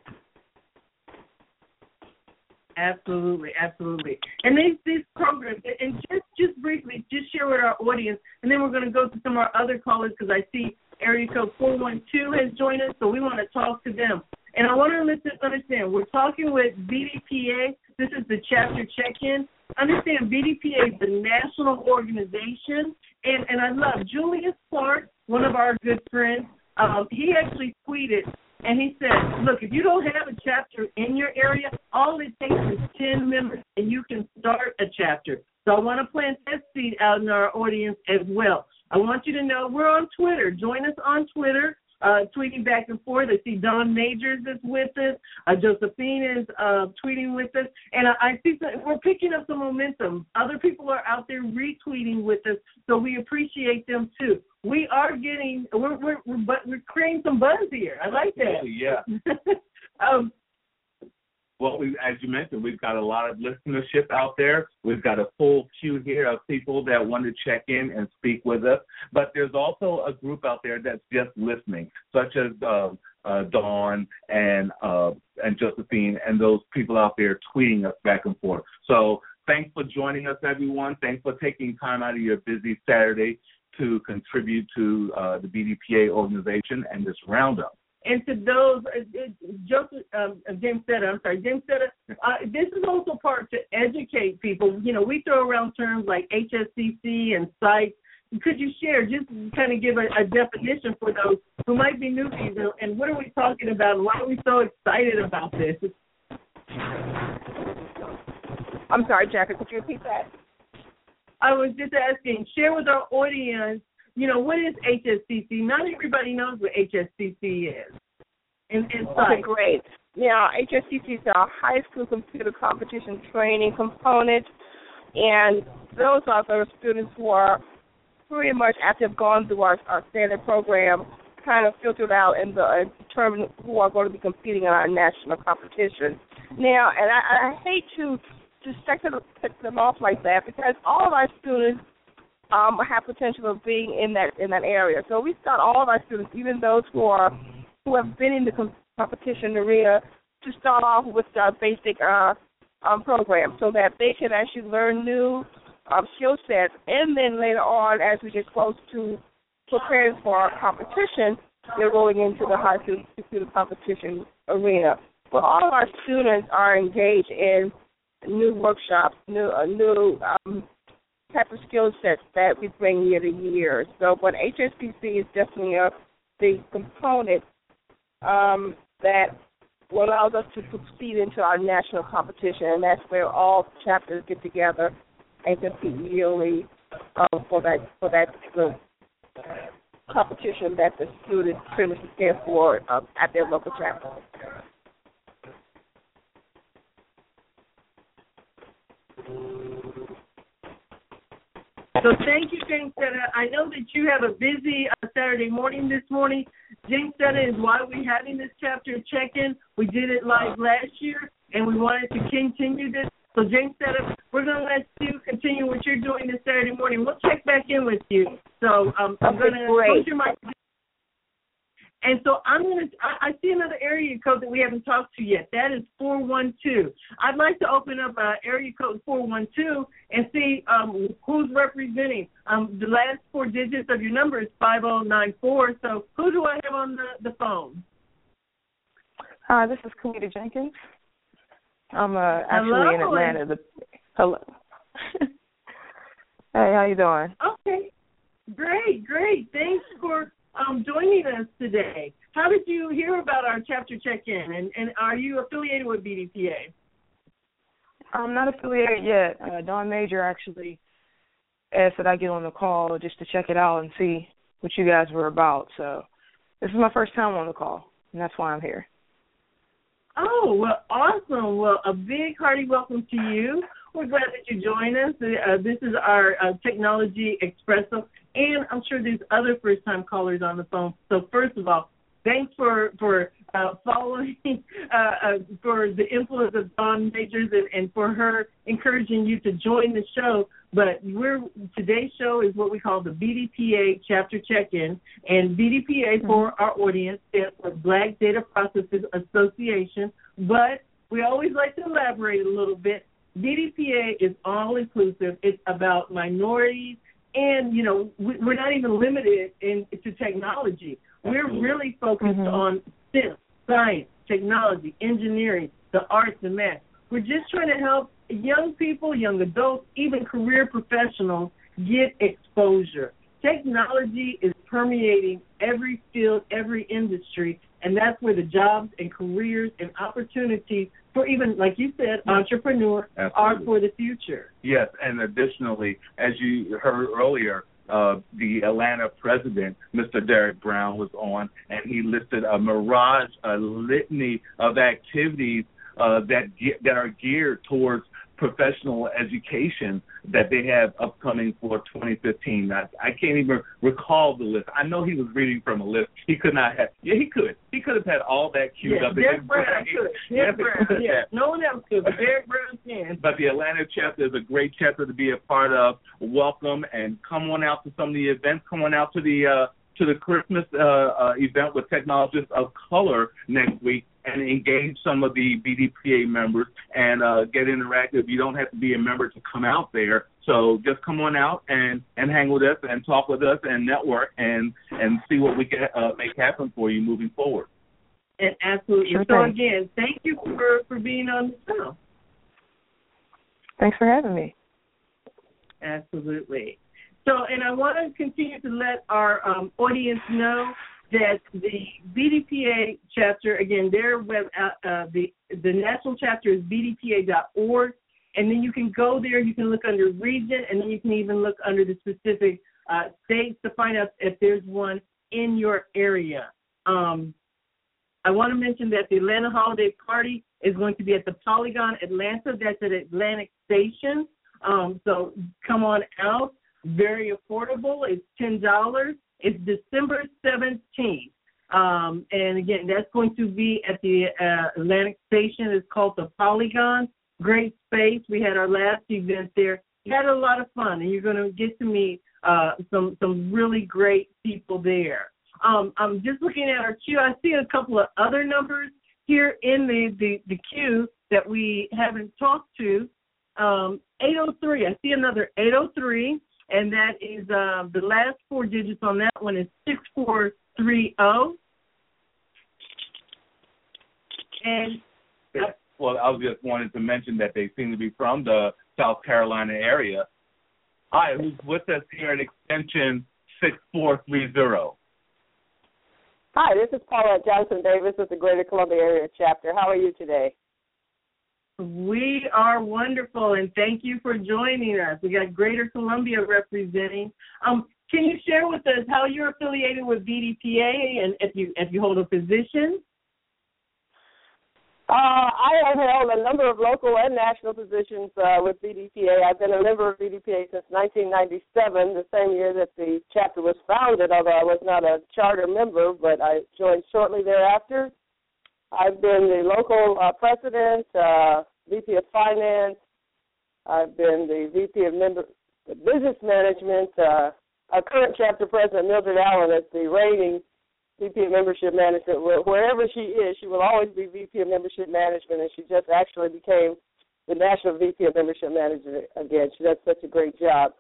Absolutely, absolutely. And these these programs, and just just briefly, just share with our audience, and then we're going to go to some of our other callers because I see area code four one two has joined us, so we want to talk to them. And I want to listen, understand we're talking with BDPA. This is the chapter check-in. Understand BDPA is the national organization, and and I love Julius Clark, one of our good friends. Um, he actually tweeted and he said, look, if you don't have a chapter in your area, all it takes is 10 members, and you can start a chapter. So I want to plant that seed out in our audience as well. I want you to know we're on Twitter. Join us on Twitter uh, tweeting back and forth. I see Don Majors is with us. Uh, Josephine is uh, tweeting with us, and I, I see that we're picking up some momentum. Other people are out there retweeting with us, so we appreciate them too. We are getting we're we're we're, but we're creating some buzz here. I like that. Yeah. um, well, we, as you mentioned, we've got a lot of listenership out there. We've got a full queue here of people that want to check in and speak with us. But there's also a group out there that's just listening, such as uh, uh, Dawn and uh, and Josephine and those people out there tweeting us back and forth. So thanks for joining us, everyone. Thanks for taking time out of your busy Saturday to contribute to uh, the BDPA organization and this roundup. And to those, uh, Joseph, um, Jamesetta, I'm sorry, Jamesetta, uh, this is also part to educate people. You know, we throw around terms like HSCC and sites. could you share, just kind of give a, a definition for those who might be newbies, and, and what are we talking about? And why are we so excited about this? I'm sorry, Jackie. Could you repeat that? I was just asking, share with our audience, you know, what is HSCC? Not everybody knows what HSCC is. In, in okay, great. Now, HSCC is our high school computer competition training component, and those are the students who are pretty much after have gone through our, our standard program, kind of filtered out and, the, and determined who are going to be competing in our national competition. Now, and I, I hate to just check them off like that because all of our students um, have potential of being in that in that area. So we start all of our students, even those who are who have been in the competition arena, to start off with a basic uh, um, program so that they can actually learn new um, skill sets, and then later on, as we get close to preparing for our competition, they're rolling into the high school student competition arena. But all of our students are engaged in new workshops, new uh, new um, type of skill sets that we bring year to year. So, but HSCC is definitely a the component um, that allows us to proceed into our national competition, and that's where all chapters get together and compete yearly um, for that for that particular competition that the students pretty much prepare for um, at their local chapter. So thank you, Jamesetta. I know that you have a busy uh, Saturday morning this morning. Jamesetta is why we're having this chapter check-in. We did it live last year, and we wanted to continue this. So Jamesetta, we're going to let you continue what you're doing this Saturday morning. We'll check back in with you. So um, I'm going to close your mic and so I'm gonna. I, I see another area code that we haven't talked to yet. That is four one two. I'd like to open up uh, area code four one two and see um, who's representing. Um, the last four digits of your number is five zero nine four. So who do I have on the the phone? Hi, this is Kalita Jenkins. I'm uh, actually hello. in Atlanta. The, hello. hey, how you doing? Okay, great, great. Thanks for um, joining us today. How did you hear about our chapter check-in, and, and are you affiliated with BDPA? I'm not affiliated yet. Uh, Don Major actually asked that I get on the call just to check it out and see what you guys were about. So this is my first time on the call, and that's why I'm here. Oh, well, awesome. Well, a big hearty welcome to you. We're glad that you joined us. Uh, this is our uh, Technology Expresso and I'm sure there's other first time callers on the phone. So first of all, thanks for for uh, following uh, uh, for the influence of Dawn Majors and, and for her encouraging you to join the show. But we're today's show is what we call the BDPA chapter check-in, and BDPA mm-hmm. for our audience stands for Black Data Processors Association. But we always like to elaborate a little bit. BDPA is all inclusive. It's about minorities and you know we, we're not even limited in to technology. We're really focused mm-hmm. on STEM, science, technology, engineering, the arts and math. We're just trying to help young people, young adults, even career professionals get exposure. Technology is permeating every field, every industry, and that's where the jobs and careers and opportunities for even like you said, entrepreneur Absolutely. are for the future. Yes, and additionally, as you heard earlier, uh, the Atlanta president, Mr. Derek Brown, was on, and he listed a mirage, a litany of activities uh, that that are geared towards professional education that they have upcoming for 2015. I, I can't even recall the list. I know he was reading from a list. He could not have. Yeah, he could. He could have had all that queued yeah, up. Derek Brown could. Derek Brown. Yeah. No one else could, but Derek Brown can. But the Atlanta chapter is a great chapter to be a part of. Welcome and come on out to some of the events. Come on out to the. Uh, to the Christmas uh, uh, event with technologists of color next week and engage some of the BDPA members and uh, get interactive. You don't have to be a member to come out there. So just come on out and, and hang with us and talk with us and network and, and see what we can uh, make happen for you moving forward. And absolutely. Sure so again, thank you for, for being on the show. Thanks for having me. Absolutely. So, and I want to continue to let our um, audience know that the BDPA chapter, again, their web, uh, uh, the the national chapter is bdpa.org, and then you can go there. You can look under region, and then you can even look under the specific uh, states to find out if there's one in your area. Um, I want to mention that the Atlanta Holiday Party is going to be at the Polygon Atlanta. That's at Atlantic Station. Um, so come on out. Very affordable. It's ten dollars. It's December seventeenth. Um, and again, that's going to be at the uh, Atlantic Station. It's called the Polygon. Great space. We had our last event there. We had a lot of fun, and you're going to get to meet uh, some some really great people there. Um, I'm just looking at our queue. I see a couple of other numbers here in the, the, the queue that we haven't talked to. Um, 803. I see another 803, and that is uh, the last four digits on that one is 6430. And well, I was just wanted to mention that they seem to be from the South Carolina area. Hi, who's with us here at extension 6430? Hi, this is Paula Johnson Davis with the Greater Columbia Area Chapter. How are you today? We are wonderful, and thank you for joining us. We got Greater Columbia representing. Um, can you share with us how you're affiliated with BDPA and if you if you hold a position? Uh, I have held a number of local and national positions uh, with BDPA. I've been a member of BDPA since 1997, the same year that the chapter was founded, although I was not a charter member, but I joined shortly thereafter. I've been the local uh, president, uh, VP of finance. I've been the VP of member, business management. Uh, our current chapter president, Mildred Allen, at the rating VP of Membership Management. Wherever she is, she will always be VP of Membership Management, and she just actually became the National VP of Membership Management again. She does such a great job.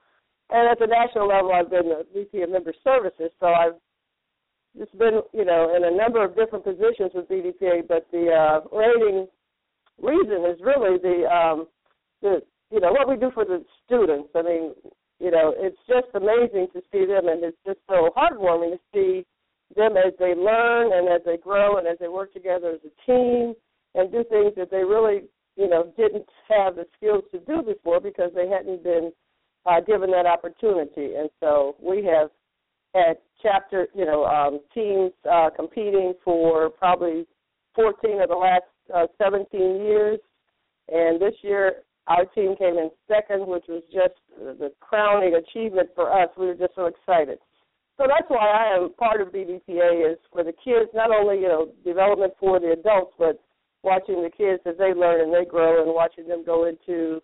And at the national level, I've been the VP of Member Services, so I've just been, you know, in a number of different positions with BDPA. But the uh, rating reason is really the, um, the, you know, what we do for the students. I mean, you know, it's just amazing to see them, and it's just so heartwarming to see them as they learn and as they grow and as they work together as a team and do things that they really, you know, didn't have the skills to do before because they hadn't been uh, given that opportunity. And so we have had chapter, you know, um, teams uh, competing for probably 14 of the last uh, 17 years. And this year, our team came in second, which was just the crowning achievement for us. We were just so excited. So that's why I am part of BDPA is for the kids, not only you know development for the adults, but watching the kids as they learn and they grow, and watching them go into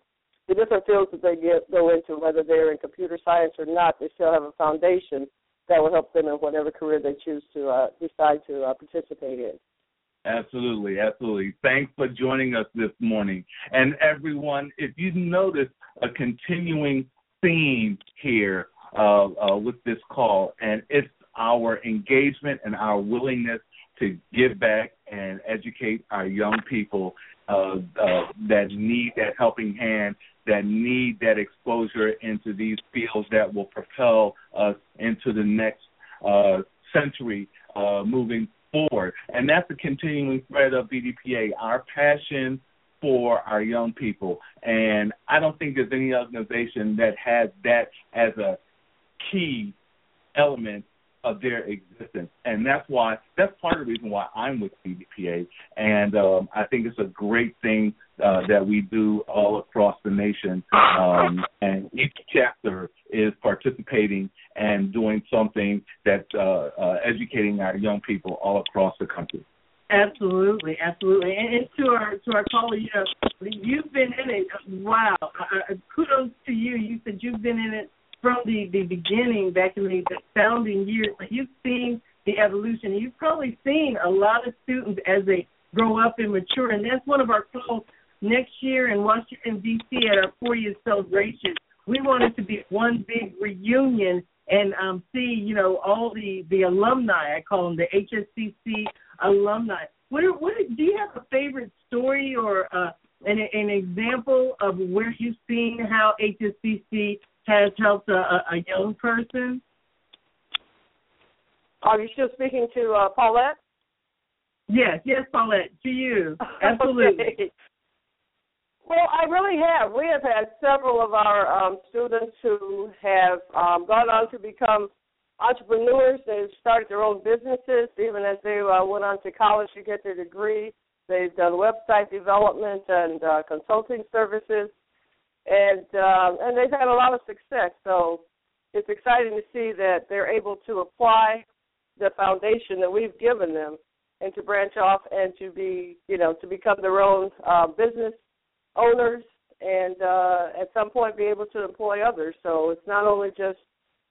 the different fields that they get go into, whether they're in computer science or not, they still have a foundation that will help them in whatever career they choose to uh, decide to uh, participate in. Absolutely, absolutely. Thanks for joining us this morning. And everyone, if you notice a continuing theme here uh, uh, with this call, and it's our engagement and our willingness to give back and educate our young people uh, uh, that need that helping hand, that need that exposure into these fields that will propel us into the next uh, century uh, moving forward. And that's the continuing thread of BDPA, our passion for our young people. And I don't think there's any organization that has that as a key element of their existence, and that's why that's part of the reason why I'm with BDPA, and um, I think it's a great thing uh, that we do all across the nation, um, and each chapter is participating and doing something that uh, uh, educating our young people all across the country. Absolutely, absolutely, and, and to our to our caller, you know, you've been in it. Wow, uh, kudos to you. You said you've been in it from the, the beginning back in the, founding years, you've seen the evolution. You've probably seen a lot of students as they grow up and mature, and that's one of our goals next year in Washington D.C. at our 40th celebration. We want it to be one big reunion and um, see, you know, all the the alumni. I call them the HSCC alumni. What, are, what do you have a favorite story or uh, an, an example of where you've seen how HSCC has helped a, a young person? Are you still speaking to uh, Paulette? Yes, yes, Paulette, to you. Absolutely. okay. Well, I really have. We have had several of our um, students who have um, gone on to become entrepreneurs. They've started their own businesses, even as they uh, went on to college to get their degree. They've done website development and uh, consulting services, and uh, and they've had a lot of success. So it's exciting to see that they're able to apply the foundation that we've given them and to branch off and to be, you know, to become their own uh, business owners and uh, at some point be able to employ others. So it's not only just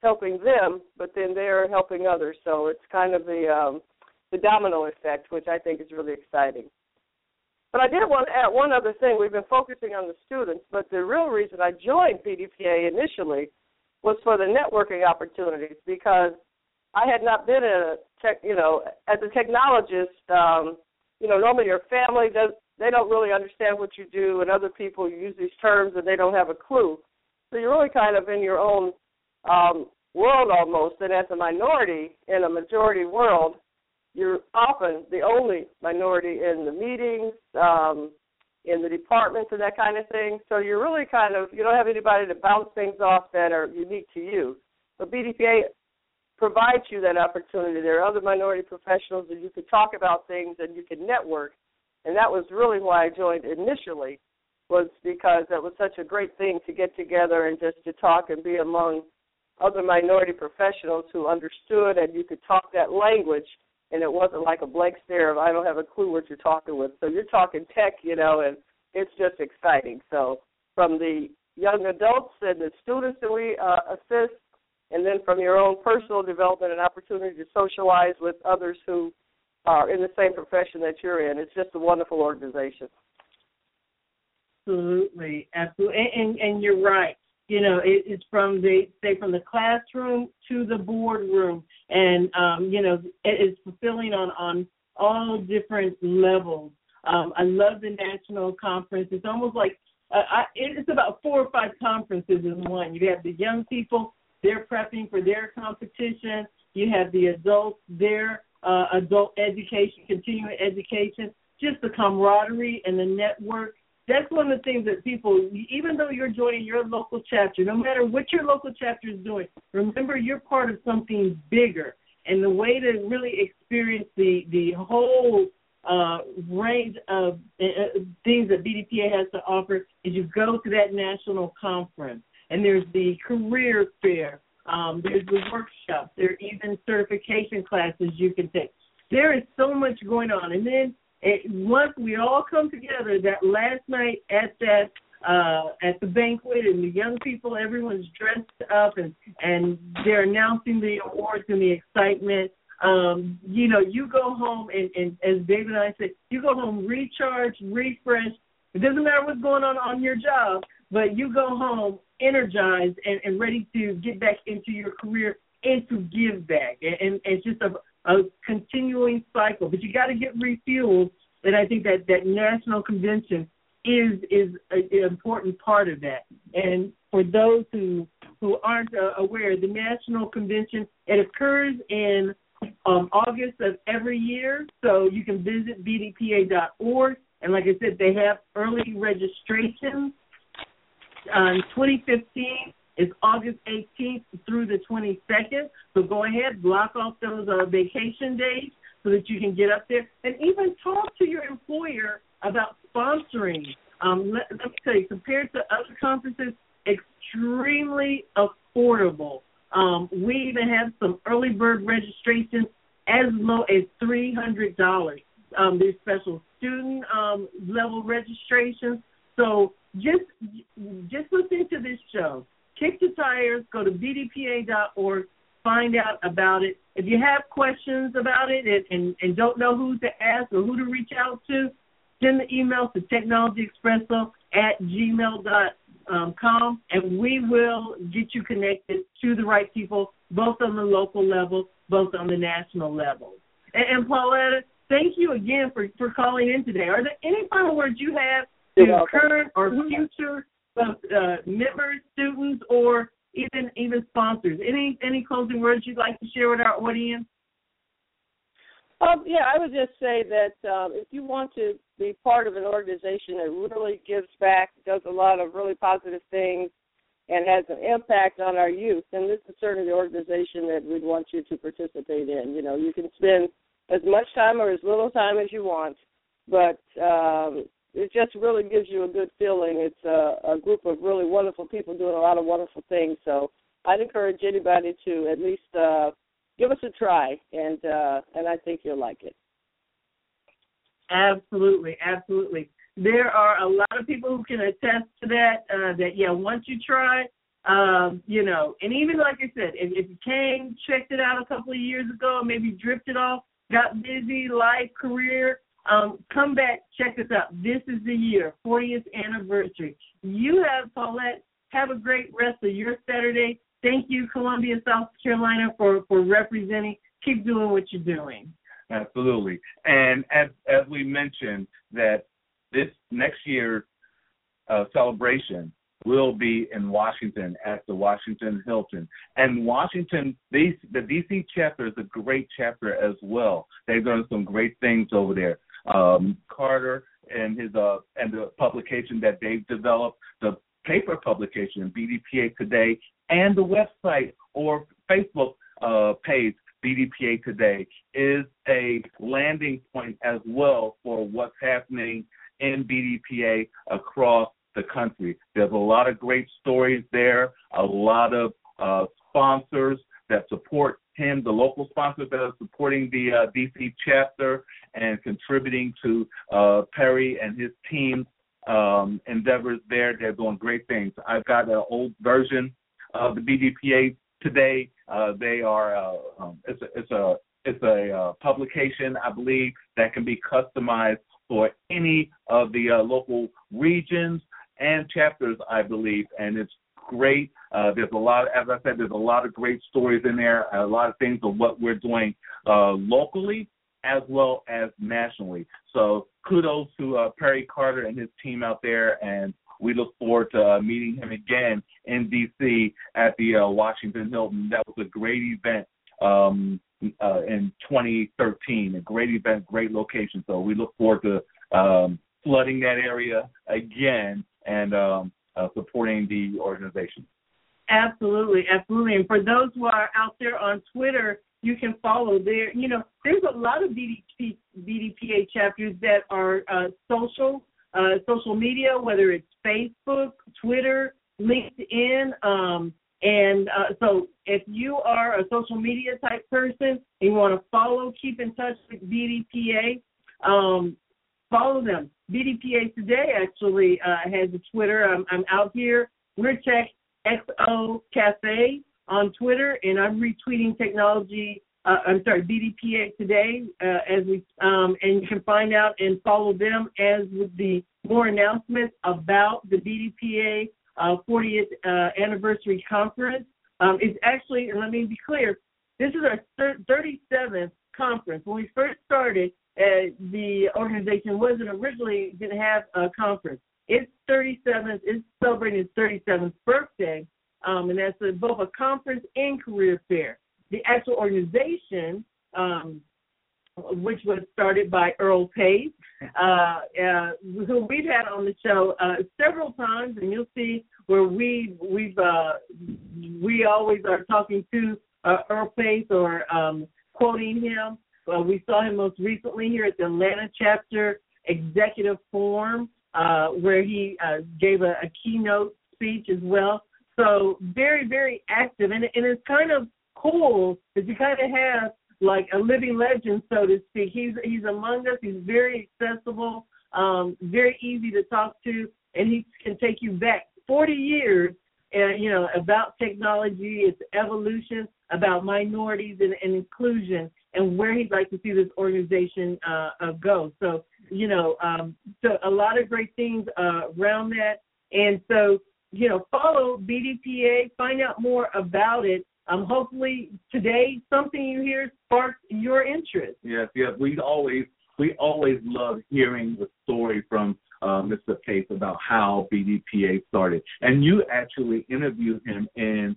helping them, but then they're helping others. So it's kind of the um, the domino effect, which I think is really exciting. But I did want to add one other thing. We've been focusing on the students, but the real reason I joined BDPA initially was for the networking opportunities because I had not been a tech, you know, as a technologist. Um, you know, normally your family does they don't really understand what you do, and other people use these terms and they don't have a clue. So you're really kind of in your own um, world almost. And as a minority in a majority world, you're often the only minority in the meetings, um, in the departments, and that kind of thing. So you're really kind of you don't have anybody to bounce things off that are unique to you. But BDPA provides you that opportunity. There are other minority professionals, that you can talk about things and you can network and that was really why I joined initially, was because that was such a great thing to get together and just to talk and be among other minority professionals who understood and you could talk that language and it wasn't like a blank stare of I don't have a clue what you're talking with. So you're talking tech, you know, and it's just exciting. So from the young adults and the students that we uh, assist, and then from your own personal development and opportunity to socialize with others who are in the same profession that you're in. It's just a wonderful organization. Absolutely, absolutely, and and, and you're right. You know, it, it's from the say from the classroom to the boardroom, and um, you know, it is fulfilling on on all different levels. Um, I love the national conference. It's almost like uh, I, it's about four or five conferences in one. You have the young people; they're prepping for their competition. You have the adults; they're uh, adult education, continuing education, just the camaraderie and the network. That's one of the things that people, even though you're joining your local chapter, no matter what your local chapter is doing, remember you're part of something bigger. And the way to really experience the the whole uh, range of uh, uh things that BDPA has to offer is you go to that national conference, and there's the career fair, um, there's the workshops. There are even certification classes you can take. There is so much going on. And then it, once we all come together, that last night at that uh, at the banquet, and the young people, everyone's dressed up, and and they're announcing the awards and the excitement. Um, you know, you go home and, and as David and I said, you go home recharged, refreshed. It doesn't matter what's going on on your job, but you go home energized and, and ready to get back into your career and to give back. And, and it's just a, a continuing cycle. But you got to get refueled. And I think that that national convention is is a, an important part of that. And for those who who aren't uh, aware, the national convention it occurs in um, August of every year. So you can visit bdpa.org. And like I said, they have early registration. um, 2015 is August 18th through the 22nd. So go ahead, block off those uh, vacation days so that you can get up there and even talk to your employer about sponsoring. Um, let, let me tell you, compared to other conferences, extremely affordable. Um, we even have some early bird registrations as low as three hundred dollars. Um, there's special student um, level registrations. So just just listen to this show. Kick the tires. Go to bdpa.org. Find out about it. If you have questions about it and, and, and don't know who to ask or who to reach out to, send the email to technologyexpresso at gmail.com um, and we will get you connected to the right people, both on the local level, both on the national level. And, and Pauletta, thank you again for, for calling in today. Are there any final words you have to current or mm-hmm. future uh, members, students, or even even sponsors. Any any closing words you'd like to share with our audience? Um, yeah, I would just say that um, if you want to be part of an organization that really gives back, does a lot of really positive things, and has an impact on our youth, then this is certainly the organization that we'd want you to participate in. You know, you can spend as much time or as little time as you want, but um, it just really gives you a good feeling. It's a, a group of really wonderful people doing a lot of wonderful things. So I'd encourage anybody to at least uh, give us a try, and uh, and I think you'll like it. Absolutely, absolutely. There are a lot of people who can attest to that. Uh, that yeah, once you try, um, you know, and even like I said, if, if you came, checked it out a couple of years ago, maybe drifted off, got busy, life, career, um, come back, check us out. This is the year, 40th anniversary. You have, Paulette, have a great rest of your Saturday. Thank you, Columbia, South Carolina, for, for representing. Keep doing what you're doing. Absolutely. And as, as we mentioned, that this next year uh, celebration will be in Washington at the Washington Hilton. And Washington, the DC chapter is a great chapter as well. They've done some great things over there um, Carter and his uh, and the publication that they've developed, the paper publication BDPA Today, and the website or Facebook uh, page BDPA Today is a landing point as well for what's happening in BDPA across the country. There's a lot of great stories there, a lot of uh, sponsors that support him, the local sponsors that are supporting the uh, DC chapter and contributing to uh, Perry and his team's um, endeavors there. They're doing great things. I've got an old version of the BDPA today. Uh, they are uh, um, it's a it's a it's a uh, publication I believe that can be customized for any of the uh, local regions and chapters I believe, and it's great. Uh, there's a lot, as I said, there's a lot of great stories in there, a lot of things of what we're doing uh, locally as well as nationally. So kudos to uh, Perry Carter and his team out there, and we look forward to uh, meeting him again in D.C. at the uh, Washington Hilton. That was a great event um, uh, in 2013. A great event, great location. So we look forward to um, flooding that area again and um, uh, supporting the organization. Absolutely, absolutely. And for those who are out there on Twitter, you can follow there. You know, there's a lot of BDP, BDPA chapters that are uh, social, uh, social media, whether it's Facebook, Twitter, LinkedIn. Um, and uh, so if you are a social media type person and you want to follow, keep in touch with BDPA, um, follow them. BDPA Today actually uh, has a Twitter. I'm, I'm out here. We're Tech XO Cafe on Twitter, and I'm retweeting technology. Uh, I'm sorry, BDPA Today, uh, as we um, and you can find out and follow them as with the more announcements about the BDPA 40th uh, uh, anniversary conference. Um, it's actually, and let me be clear, this is our 37th conference. When we first started, the organization wasn't originally didn't have a conference. It's 37th. It's celebrating its 37th birthday, um, and that's a, both a conference and career fair. The actual organization, um, which was started by Earl Pace, uh, uh, who we've had on the show uh, several times, and you'll see where we we've uh, we always are talking to uh, Earl Pace or um, quoting him. Uh, we saw him most recently here at the Atlanta chapter executive forum, uh, where he uh, gave a, a keynote speech as well. So very, very active, and, and it's kind of cool that you kind of have like a living legend, so to speak. He's he's among us. He's very accessible, um, very easy to talk to, and he can take you back 40 years, and you know about technology, its evolution, about minorities and, and inclusion, and where he'd like to see this organization uh, uh, go. So, you know, um, so a lot of great things uh, around that. And so, you know, follow BDPA, find out more about it. Um, hopefully today something you hear sparks your interest. Yes, yes. We always we always love hearing the story from uh, Mr. Pace about how BDPA started. And you actually interviewed him in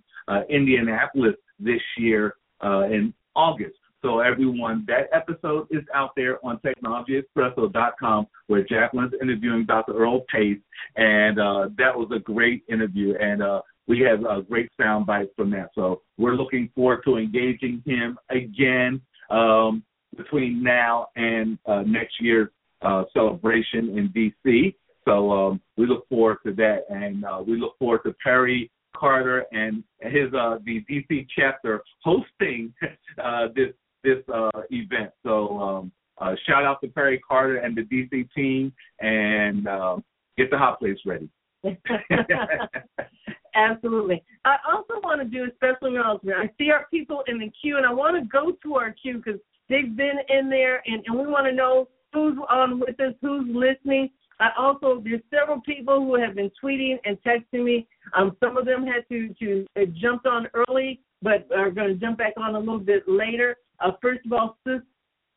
Indianapolis this year uh, in August. So everyone, that episode is out there on technologyexpresso.com where Jacqueline's interviewing Dr. Earl Pace, and uh, that was a great interview, and uh, we have a great sound bite from that. So we're looking forward to engaging him again um, between now and uh, next year's uh, celebration in D.C. So um, we look forward to that, and uh, we look forward to Perry Carter and his uh, the DC chapter hosting uh, this this uh, event. So um, uh, shout out to Perry Carter and the DC team, and uh, get the hot plates ready. Absolutely. I also want to do a special announcement. I see our people in the queue, and I want to go to our queue because they've been in there, and, and we want to know who's on with us, who's listening. I also there's several people who have been tweeting and texting me. Um, some of them had to to uh, jumped on early, but are going to jump back on a little bit later. Uh, first of all, sis,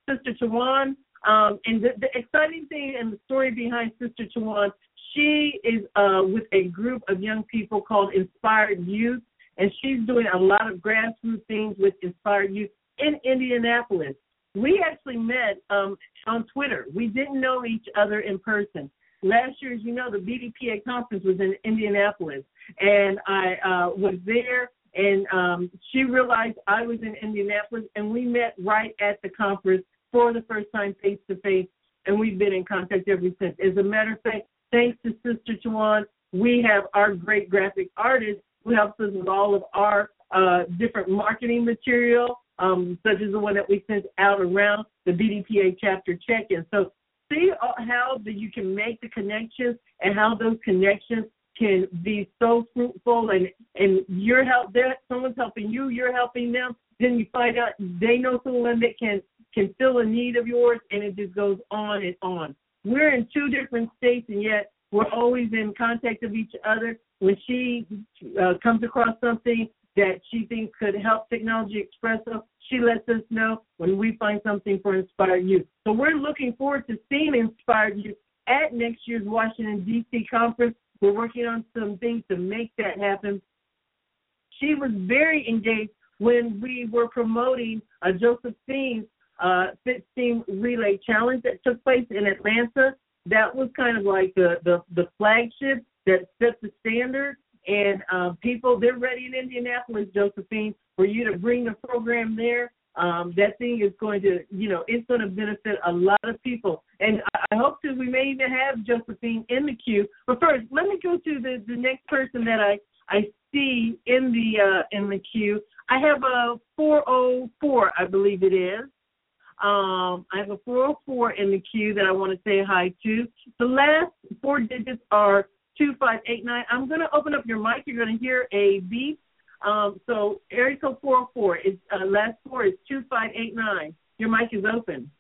Sister Tawan, um, and the, the exciting thing and the story behind Sister Tawan, she is uh, with a group of young people called Inspired Youth, and she's doing a lot of grassroots things with Inspired Youth in Indianapolis. We actually met um, on Twitter. We didn't know each other in person. Last year, as you know, the BDPA conference was in Indianapolis, and I uh, was there. And um, she realized I was in Indianapolis, and we met right at the conference for the first time face to face, and we've been in contact ever since. As a matter of fact, thanks to Sister Tawan, we have our great graphic artist who helps us with all of our uh, different marketing material um, such as the one that we sent out around the BDPA chapter check-in. So see how that you can make the connections and how those connections can be so fruitful and and you're help there someone's helping you, you're helping them. Then you find out they know someone that can can fill a need of yours, and it just goes on and on. We're in two different states, and yet we're always in contact with each other. When she uh, comes across something that she thinks could help Technology Expresso, she lets us know when we find something for Inspired Youth. So we're looking forward to seeing Inspired Youth at next year's Washington, D.C. conference. We're working on some things to make that happen. She was very engaged when we were promoting a Josephine uh, Fit Steam Relay Challenge that took place in Atlanta. That was kind of like the, the, the flagship that set the standard and um, people, they're ready in Indianapolis, Josephine, for you to bring the program there. Um, that thing is going to, you know, it's going to benefit a lot of people. And I, hope to, we may even have Josephine in the queue. But first, let me go to the, the next person that I, I see in the uh, in the queue. I have a 404, I believe it is. Um, I have a 404 in the queue that I want to say hi to. The last four digits are 2589. I'm going to open up your mic. You're going to hear a beep. Um, so area code 404 is uh, last four is 2589. Your mic is open.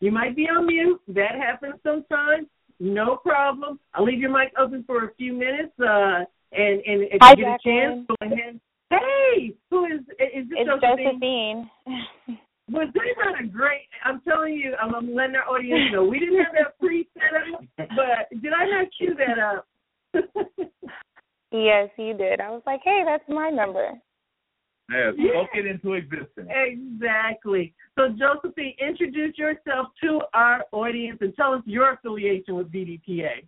You might be on mute. That happens sometimes. No problem. I'll leave your mic open for a few minutes. Uh, and and if Hi, you get Jacqueline. a chance, go ahead. Hey, who is is this It's Josephine? Josephine. Was they not a great? I'm telling you, I'm, I'm letting our audience know. We didn't have that pre set up, but did I not cue that up? yes, you did. I was like, hey, that's my number. Yeah, Yeah. it into existence. exactly. So, Josephine, introduce yourself to our audience and tell us your affiliation with BDPA.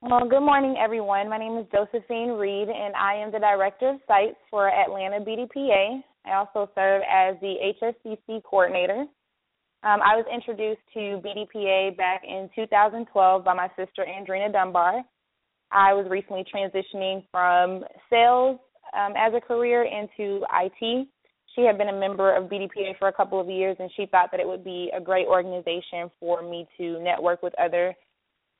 Well, good morning, everyone. My name is Josephine Reed, and I am the Director of Sites for Atlanta BDPA. I also serve as the HSCC Coordinator. Um, I was introduced to BDPA back in 2012 by my sister Andrina Dunbar. I was recently transitioning from sales um, as a career into IT. She had been a member of BDPA for a couple of years, and she thought that it would be a great organization for me to network with other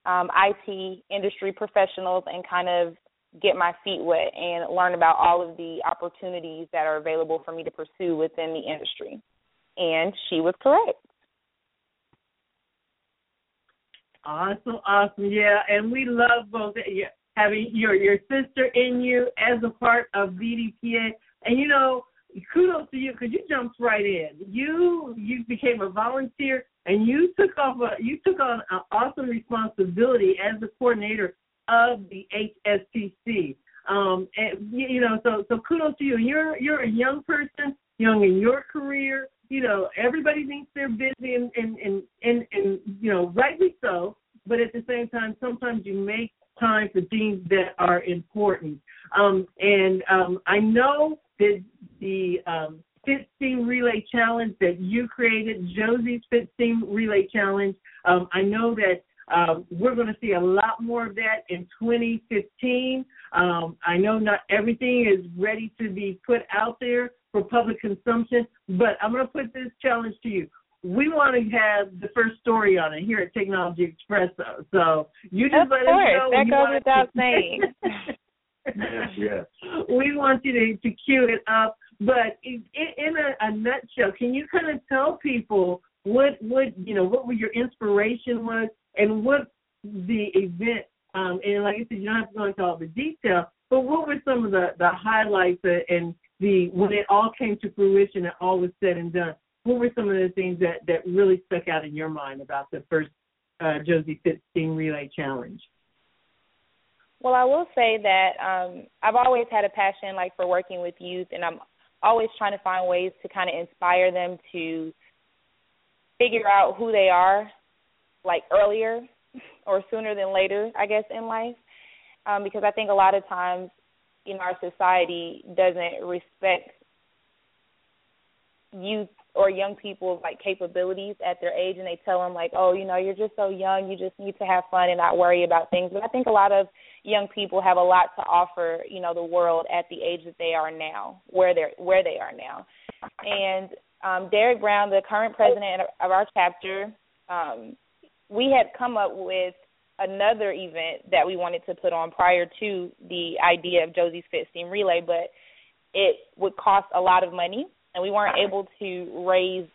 um, IT industry professionals and kind of get my feet wet and learn about all of the opportunities that are available for me to pursue within the industry. And she was correct. Awesome, awesome. Yeah, and we love both having your your sister in you as a part of BDPA. And you know, kudos to you because you jumped right in. You you became a volunteer and you took off a, you took on an awesome responsibility as the coordinator of the HSCC. Um, and you know, so so kudos to you. You're you're a young person, young in your career. You know, everybody thinks they're busy, and and and and, and you know, rightly so. But at the same time, sometimes you make time for things that are important. Um, and um, I know that the um, Fit Steam Relay Challenge that you created, Josie's Fit Steam Relay Challenge. Um, I know that um, we're going to see a lot more of that in 2015. Um, I know not everything is ready to be put out there for public consumption, but I'm going to put this challenge to you. We want to have the first story on it here at Technology Express, So you just of let course, us know. that goes without to... saying. yes, yes. We want you to, to cue it up. But in, in a, a nutshell, can you kind of tell people what what you know what were your inspiration was and what the event um, and like I said, you don't have to go into all the detail, but what were some of the the highlights and the when it all came to fruition and all was said and done? What were some of the things that that really stuck out in your mind about the first uh, Josie Fit Steam Relay Challenge? Well, I will say that um, I've always had a passion like for working with youth, and I'm always trying to find ways to kind of inspire them to figure out who they are like earlier or sooner than later, I guess, in life. Um, because I think a lot of times, know, our society doesn't respect youth or young people's like capabilities at their age and they tell them like oh you know you're just so young you just need to have fun and not worry about things but i think a lot of young people have a lot to offer you know the world at the age that they are now where they're where they are now and um derek brown the current president of our chapter um we had come up with another event that we wanted to put on prior to the idea of josie's fit steam relay but it would cost a lot of money and we weren't able to raise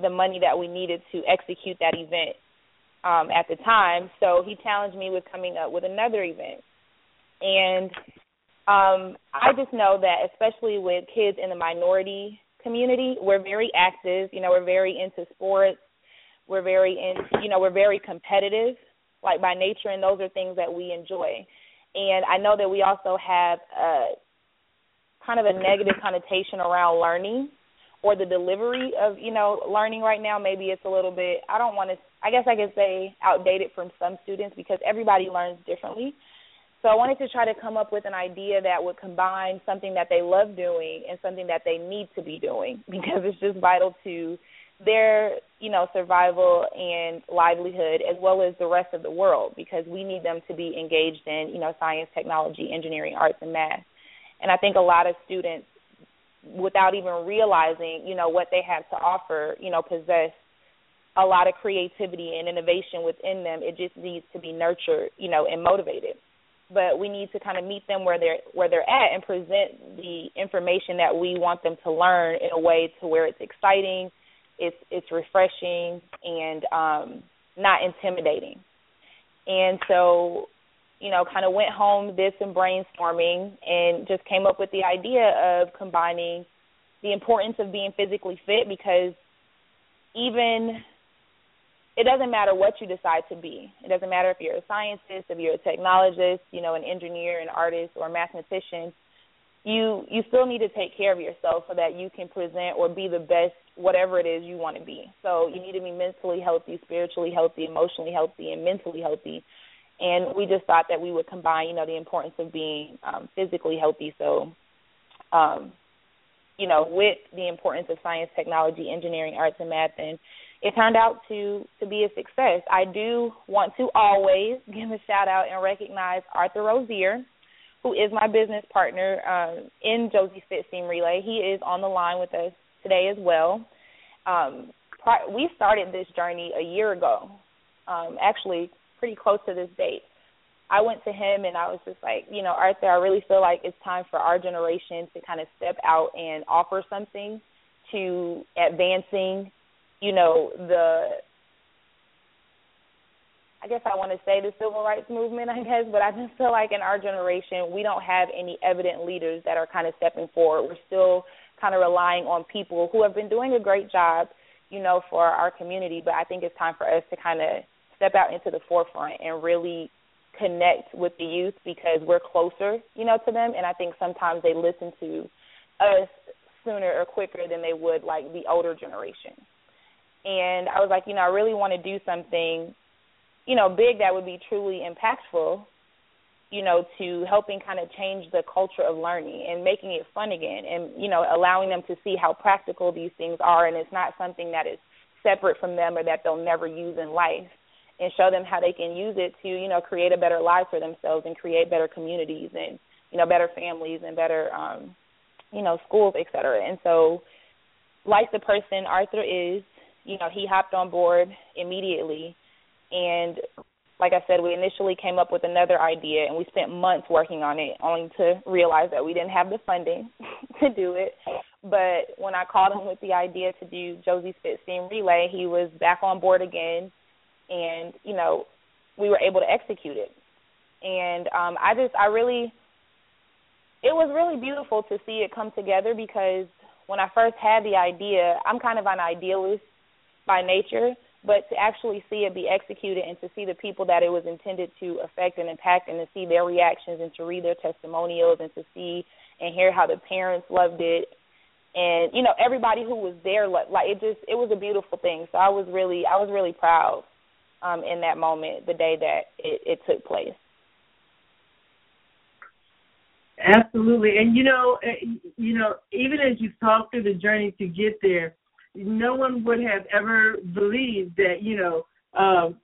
the money that we needed to execute that event um, at the time. So he challenged me with coming up with another event. And um, I just know that, especially with kids in the minority community, we're very active. You know, we're very into sports. We're very in, you know, we're very competitive, like by nature, and those are things that we enjoy. And I know that we also have a kind of a negative connotation around learning or the delivery of you know learning right now maybe it's a little bit i don't want to i guess i could say outdated from some students because everybody learns differently so i wanted to try to come up with an idea that would combine something that they love doing and something that they need to be doing because it's just vital to their you know survival and livelihood as well as the rest of the world because we need them to be engaged in you know science technology engineering arts and math and i think a lot of students without even realizing, you know, what they have to offer, you know, possess a lot of creativity and innovation within them. It just needs to be nurtured, you know, and motivated. But we need to kind of meet them where they're where they're at and present the information that we want them to learn in a way to where it's exciting, it's it's refreshing and um not intimidating. And so you know, kind of went home, did some brainstorming, and just came up with the idea of combining the importance of being physically fit because even it doesn't matter what you decide to be. It doesn't matter if you're a scientist, if you're a technologist, you know, an engineer, an artist, or a mathematician. You you still need to take care of yourself so that you can present or be the best whatever it is you want to be. So you need to be mentally healthy, spiritually healthy, emotionally healthy, and mentally healthy and we just thought that we would combine, you know, the importance of being um, physically healthy. So, um, you know, with the importance of science, technology, engineering, arts, and math, and it turned out to to be a success. I do want to always give a shout out and recognize Arthur Rozier, who is my business partner um, in Josie Fit Steam Relay. He is on the line with us today as well. Um, we started this journey a year ago, um, actually pretty close to this date. I went to him and I was just like, you know, Arthur, I really feel like it's time for our generation to kind of step out and offer something to advancing, you know, the I guess I want to say the civil rights movement, I guess, but I just feel like in our generation we don't have any evident leaders that are kind of stepping forward. We're still kind of relying on people who have been doing a great job you know, for our community. But I think it's time for us to kind of step out into the forefront and really connect with the youth because we're closer, you know, to them. And I think sometimes they listen to us sooner or quicker than they would like the older generation. And I was like, you know, I really want to do something, you know, big that would be truly impactful you know, to helping kind of change the culture of learning and making it fun again and, you know, allowing them to see how practical these things are and it's not something that is separate from them or that they'll never use in life and show them how they can use it to, you know, create a better life for themselves and create better communities and, you know, better families and better um, you know, schools, et cetera. And so like the person Arthur is, you know, he hopped on board immediately and like I said, we initially came up with another idea and we spent months working on it, only to realize that we didn't have the funding to do it. But when I called him with the idea to do Josie's Fit Steam Relay, he was back on board again, and you know, we were able to execute it. And um, I just, I really, it was really beautiful to see it come together because when I first had the idea, I'm kind of an idealist by nature but to actually see it be executed and to see the people that it was intended to affect and impact and to see their reactions and to read their testimonials and to see and hear how the parents loved it. And you know everybody who was there like it just it was a beautiful thing. So i was really i was really proud um in that moment the day that it, it took place. Absolutely. And you know eh, you know even as you talk through the journey to get there no one would have ever believed that you know um,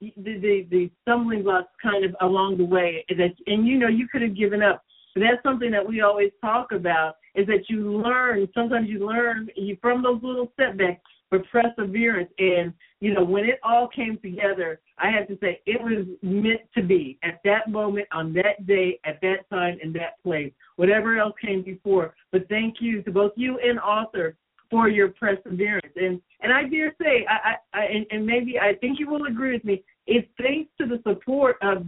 the, the the stumbling blocks kind of along the way that and you know you could have given up. But that's something that we always talk about is that you learn. Sometimes you learn you, from those little setbacks, but perseverance. And you know when it all came together, I have to say it was meant to be at that moment, on that day, at that time, in that place. Whatever else came before. But thank you to both you and Arthur for your perseverance. And and I dare say, I, I, I and, and maybe I think you will agree with me. It's thanks to the support of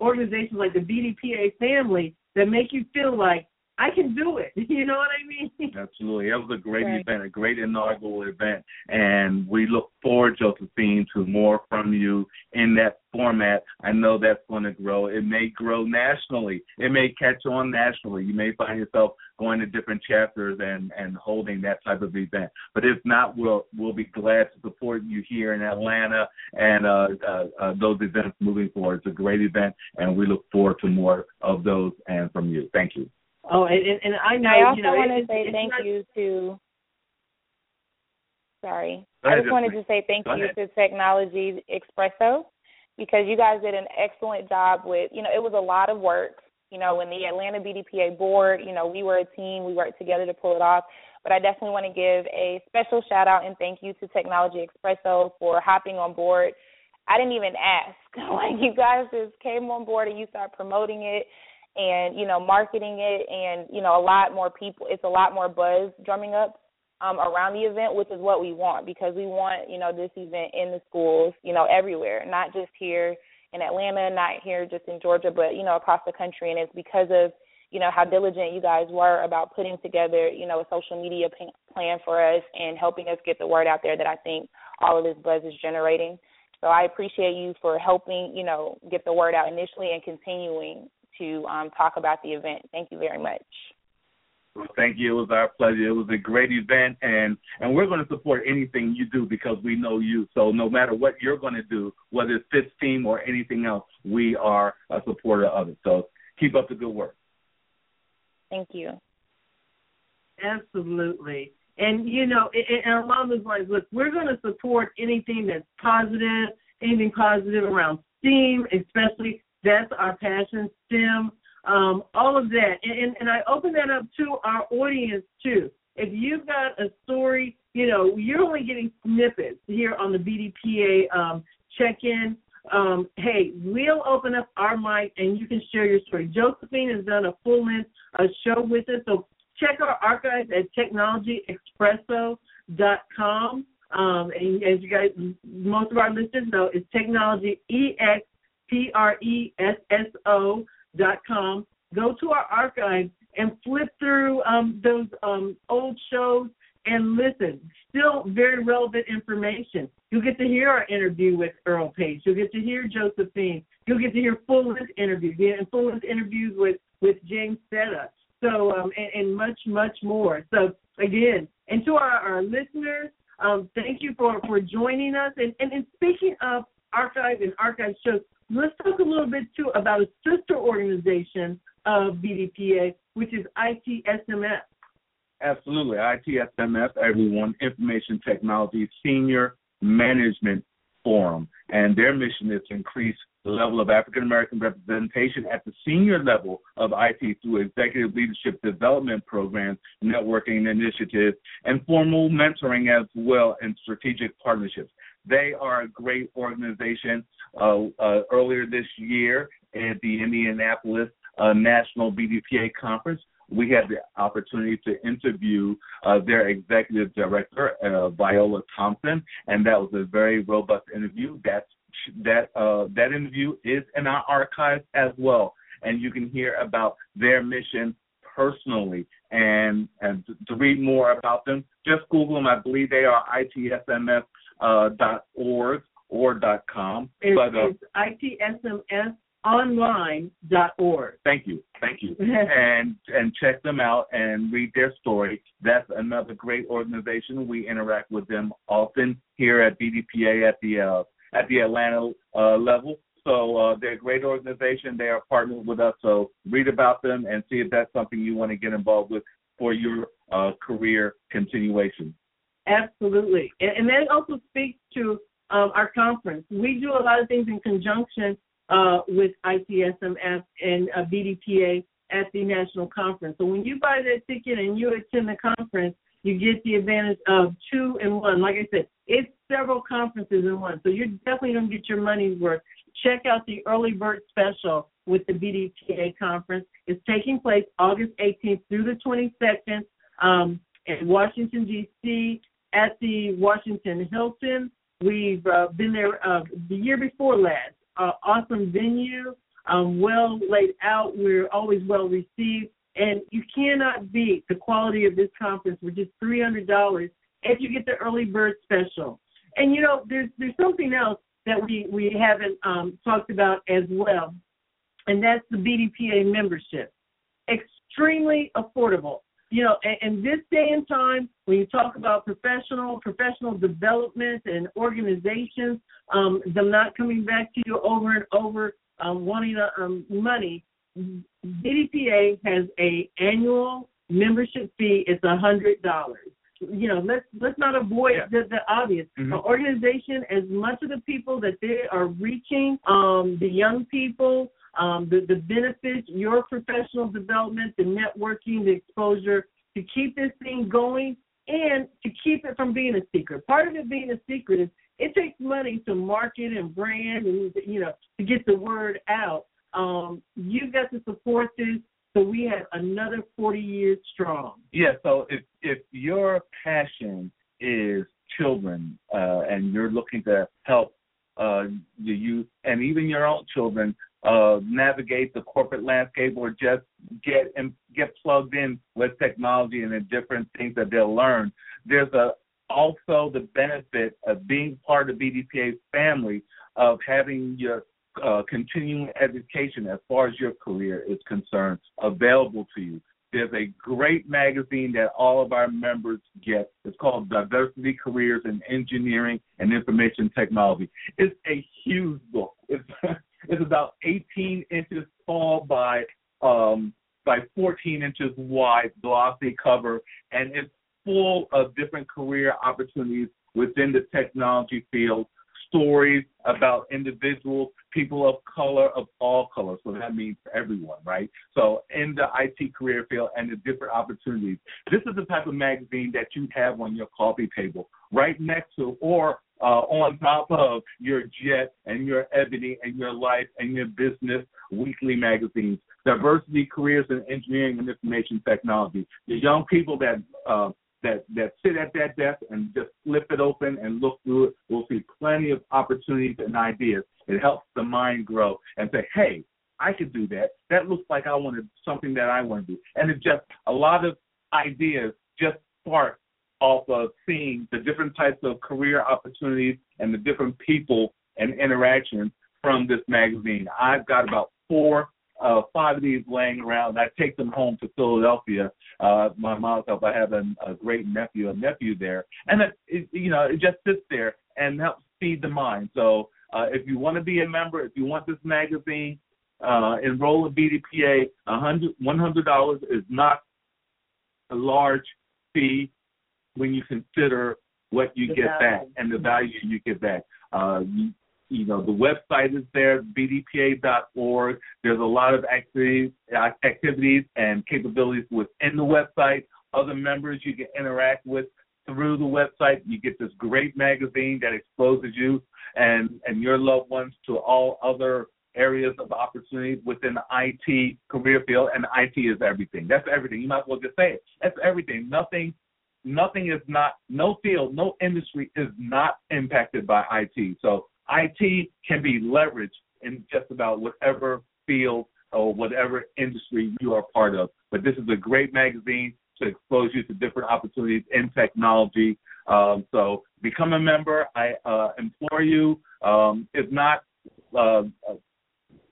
organizations like the BDPA family that make you feel like I can do it. You know what I mean? Absolutely. That was a great right. event, a great inaugural event. And we look forward, Josephine, to more from you in that format. I know that's going to grow. It may grow nationally. It may catch on nationally. You may find yourself going to different chapters and, and holding that type of event. But if not, we'll we'll be glad to support you here in Atlanta and uh, uh, uh, those events moving forward. It's a great event, and we look forward to more of those and from you. Thank you. Oh, and, and I know. I also you know, want to say thank not... you to. Sorry, I just wanted to say thank you to Technology Expresso because you guys did an excellent job with. You know, it was a lot of work. You know, when the Atlanta BDPA board, you know, we were a team. We worked together to pull it off. But I definitely want to give a special shout out and thank you to Technology Expresso for hopping on board. I didn't even ask. like you guys just came on board and you started promoting it and you know marketing it and you know a lot more people it's a lot more buzz drumming up um around the event which is what we want because we want you know this event in the schools you know everywhere not just here in Atlanta not here just in Georgia but you know across the country. And it's because of you know how diligent you guys were about putting together you know a social media plan for us and helping us get the word out there that I think all of this buzz is generating. So I appreciate you for helping, you know, get the word out initially and continuing to um, talk about the event. Thank you very much. Well, thank you. It was our pleasure. It was a great event, and and we're going to support anything you do because we know you. So no matter what you're going to do, whether it's Fit Steam or anything else, we are a supporter of it. So keep up the good work. Thank you. Absolutely. And you know, and along those lines, look, we're going to support anything that's positive, anything positive around STEAM, especially that's our passion, STEM, um, all of that. And, and, and I open that up to our audience too. If you've got a story, you know, you're only getting snippets here on the BDPA um, check in. Um, hey, we'll open up our mic and you can share your story. Josephine has done a full length uh, show with us, so check our archives at technologyexpresso.com. Um, and as you guys, most of our listeners know, it's technology ex P R E S S O dot com. Go to our archives and flip through um, those um, old shows. and listen. Still very relevant information. You'll get to hear our interview with Earl Pace. You'll get to hear Josephine. You'll get to hear full length interviews, and full length interviews with with James Seta. So um, and, and much much more. So again, and to our, our listeners, um, thank you for for joining us. And, and and speaking of archive and archive shows, let's talk a little bit too about a sister organization of BDPA, which is ITSMF. Absolutely. ITSMF, everyone, Information Technology Senior Management Forum. And their mission is to increase the level of African American representation at the senior level of IT through executive leadership development programs, networking initiatives, and formal mentoring as well and strategic partnerships. They are a great organization. Uh, uh, earlier this year at the Indianapolis uh, National BDPA Conference, we had the opportunity to interview uh, their executive director, uh, Viola Thompson, and that was a very robust interview. That's that uh, that interview is in our archives as well, and you can hear about their mission personally. And and to read more about them, just Google them. I believe they are itsmf uh, dot org or dot com. It's, but, uh, it's. Thank you, thank you, and and check them out and read their story. That's another great organization. We interact with them often here at BDPA at the uh, at the Atlanta uh, level. So uh, they're a great organization. They are partnered with us. So read about them and see if that's something you want to get involved with for your uh, career continuation. Absolutely, and, and that also speaks to um, our conference. We do a lot of things in conjunction uh, with ITSMF and uh, BDPA at the national conference. So when you buy that ticket and you attend the conference, you get the advantage of two in one. Like I said, it's several conferences in one. So you're definitely going to get your money's worth. Check out the early bird special with the BDPA conference. It's taking place August 18th through the 22nd um, in Washington, D.C. at the Washington Hilton. We've uh, been there uh, the year before last uh, awesome venue, um, well laid out. We're always well received, and you cannot beat the quality of this conference for just three hundred dollars if you get the early bird special. And you know, there's there's something else that we we haven't um, talked about as well, and that's the BDPA membership. Extremely affordable you know, in this day and time, when you talk about professional professional development and organizations, um, them not coming back to you over and over, um, wanting uh, um, money, BDPA has a annual membership fee. It's a hundred dollars. You know, let's let's not avoid yeah. the, the obvious. Mm-hmm. An organization, as much of the people that they are reaching, um, the young people, um, the, the benefits, your professional development, the networking, the exposure to keep this thing going and to keep it from being a secret. Part of it being a secret is it takes money to market and brand and you know to get the word out. Um, you've got to support this so we have another 40 years strong. Yeah. So if if your passion is children uh, and you're looking to help uh, the youth and even your own children uh, navigate the corporate landscape or just get and get plugged in with technology and the different things that they'll learn. There's a also the benefit of being part of BDPA's family of having your uh, continuing education as far as your career is concerned available to you. There's a great magazine that all of our members get. It's called Diversity Careers in Engineering and Information Technology. It's a huge book. It's It's about 18 inches tall by um, by 14 inches wide, glossy cover, and it's full of different career opportunities within the technology field. Stories about individuals, people of color, of all colors. So that means for everyone, right? So in the IT career field and the different opportunities. This is the type of magazine that you have on your coffee table, right next to, or uh, on top of your Jet and your Ebony and your Life and your Business weekly magazines. Diversity, careers in engineering and information technology. The young people that uh, that that sit at that desk and just flip it open and look through it will see plenty of opportunities and ideas. It helps the mind grow and say, hey, I could do that. That looks like I wanted something that I want to do. And it's just a lot of ideas just spark off of seeing the different types of career opportunities and the different people and interactions from this magazine. I've got about four, uh, five of these laying around. I take them home to Philadelphia. Uh, my mom's help. I have a, a great nephew, a nephew there, and it, you know, it just sits there and helps feed the mind. So uh, if you want to be a member, if you want this magazine, uh, enroll in BDPA. $100, dollars is not a large fee when you consider what you the get value. back and the value you get back. Uh, you, you know, the website is there, bdpa.org. There's a lot of activities, activities and capabilities within the website. Other members you can interact with through the website. You get this great magazine that exposes you and, and your loved ones to all other areas of opportunities within the IT career field, and IT is everything. That's everything. You might as well just say it. That's everything. Nothing, nothing is not, no field, no industry is not impacted by IT. So IT can be leveraged in just about whatever field or whatever industry you are part of. But this is a great magazine to expose you to different opportunities in technology. Um, so become a member. I uh, implore you. Um, if not, uh,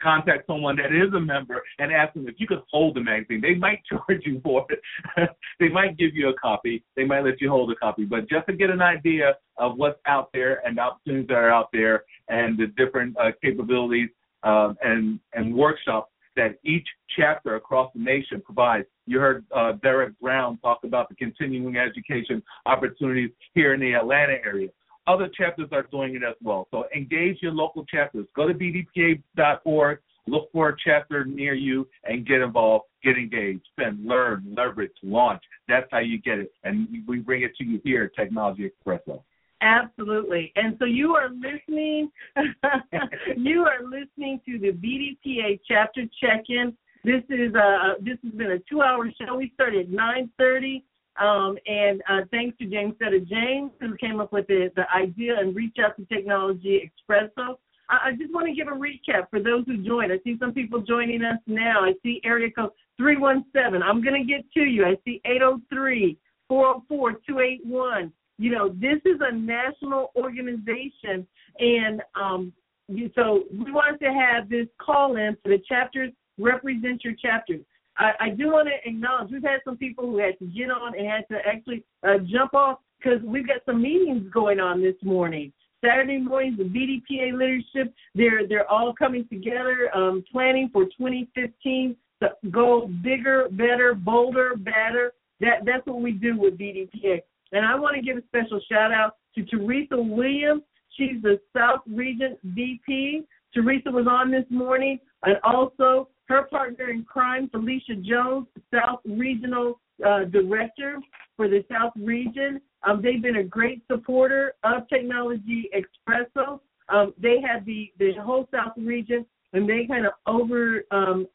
contact someone that is a member and ask them if you could hold the magazine. They might charge you for it. they might give you a copy. They might let you hold a copy. But just to get an idea of what's out there and the opportunities that are out there and the different uh, capabilities um, and and workshops that each chapter across the nation provides. You heard uh, Derek Brown talk about the continuing education opportunities here in the Atlanta area other chapters are doing it as well. So engage your local chapters. Go to bdpa.org, look for a chapter near you, and get involved, get engaged, then learn, leverage, launch. That's how you get it. And we bring it to you here at Technology Expresso. Absolutely. And so you are listening you are listening to the BDPA chapter check-in. This is uh this has been a 2-hour show. We started at 9:30 um, and uh, thanks to Jamesetta James, who came up with the, the idea and Reach Out to Technology Expresso. I, I just want to give a recap for those who joined. I see some people joining us now. I see area code 317. I'm going to get to you. I see 803 404 281. You know, this is a national organization, and um, you, so we wanted to have this call in for the chapters represent your chapters. I, I do want to acknowledge we've had some people who had to get on and had to actually uh, jump off because we've got some meetings going on this morning. Saturday mornings, the BDPA leadership, they're they're all coming together, um, planning for 2015 to go bigger, better, bolder, better. That that's what we do with BDPA. And I want to give a special shout out to Teresa Williams. She's the South Region VP. Teresa was on this morning, and also her partner in crime, Felicia Jones, South Regional uh, Director for the South Region. Um, they've been a great supporter of Technology Expresso. Um, they had the, the whole South Region, and they kind of over um,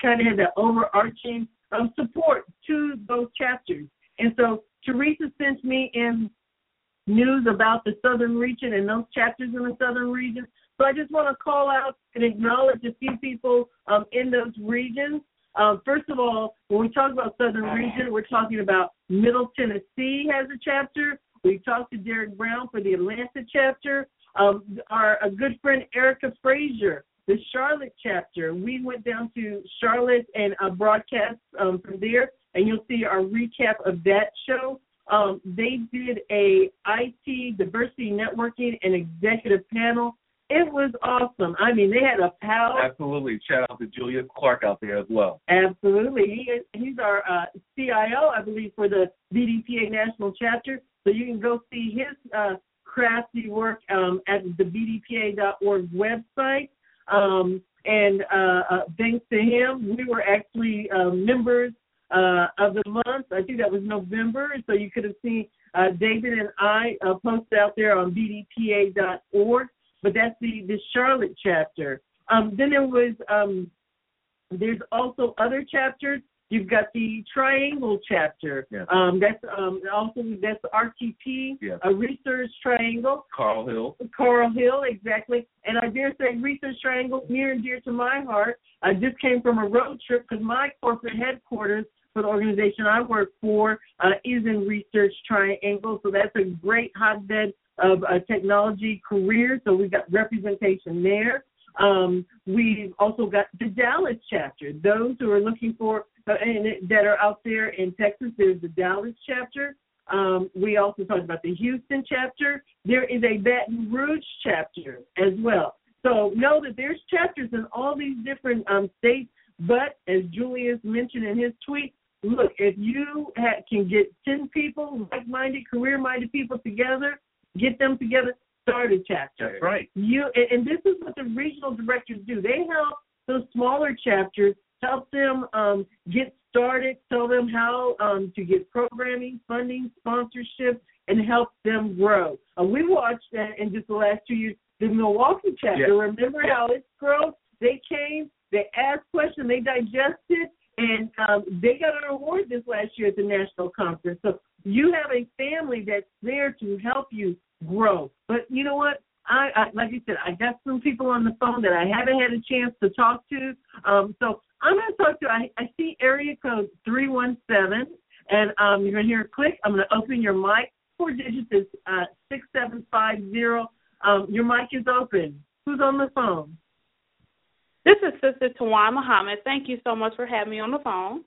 kind of had that overarching um, support to those chapters. And so Teresa sent me in news about the Southern Region and those chapters in the Southern Region. So I just want to call out and acknowledge a few people um, in those regions. Um, first of all, when we talk about Southern Region, we're talking about Middle Tennessee has a chapter. We talked to Derek Brown for the Atlanta chapter. Um, our a good friend Erica Frazier, the Charlotte chapter. We went down to Charlotte and uh, broadcast um, from there, and you'll see our recap of that show. Um, they did a IT diversity networking and executive panel it was awesome. I mean, they had a power. Absolutely. Shout out to Julius Clark out there as well. Absolutely. He is, he's our uh, CIO, I believe, for the BDPA National Chapter. So you can go see his uh, crafty work um, at the BDPA.org website. Um, and uh, uh, thanks to him, we were actually uh, members uh, of the month. I think that was November. So you could have seen uh, David and I uh, post out there on BDPA.org but that's the the Charlotte chapter. Um, then there was um, there's also other chapters. You've got the Triangle chapter. Yeah. Um, that's um, also that's RTP, yeah. a research triangle. Carl Hill. Carl Hill, exactly. And I dare say research triangle near and dear to my heart. I just came from a road trip because my corporate headquarters for the organization I work for uh, is in Research Triangle. So that's a great hotbed of uh, technology careers. So we've got representation there. Um, we've also got the Dallas chapter. Those who are looking for uh, and that are out there in Texas, there's the Dallas chapter. Um, we also talked about the Houston chapter. There is a Baton Rouge chapter as well. So know that there's chapters in all these different um, states. But as Julius mentioned in his tweet, look, if you ha- can get 10 people, like minded, career minded people together, get them together, start a chapter. That's right. You and, and this is what the regional directors do. They help those smaller chapters, help them um, get started, tell them how um, to get programming, funding, sponsorship, and help them grow. Uh, we watched that in just the last two years. The Milwaukee chapter. Yes. Remember how it's grown? They came, they asked questions, they digested, and um, they got an award this last year at the national conference. So you have a family that's there to help you grow. But you know what? I, I like you said, I got some people on the phone that I haven't had a chance to talk to. Um, so I'm going to talk to. I, I see area code three one seven, and um, you're going to hear a click. I'm going to open your mic. Four digits is uh, six seven five zero. Um, your mic is open. Who's on the phone? This is Sister Tawan Muhammad. Thank you so much for having me on the phone.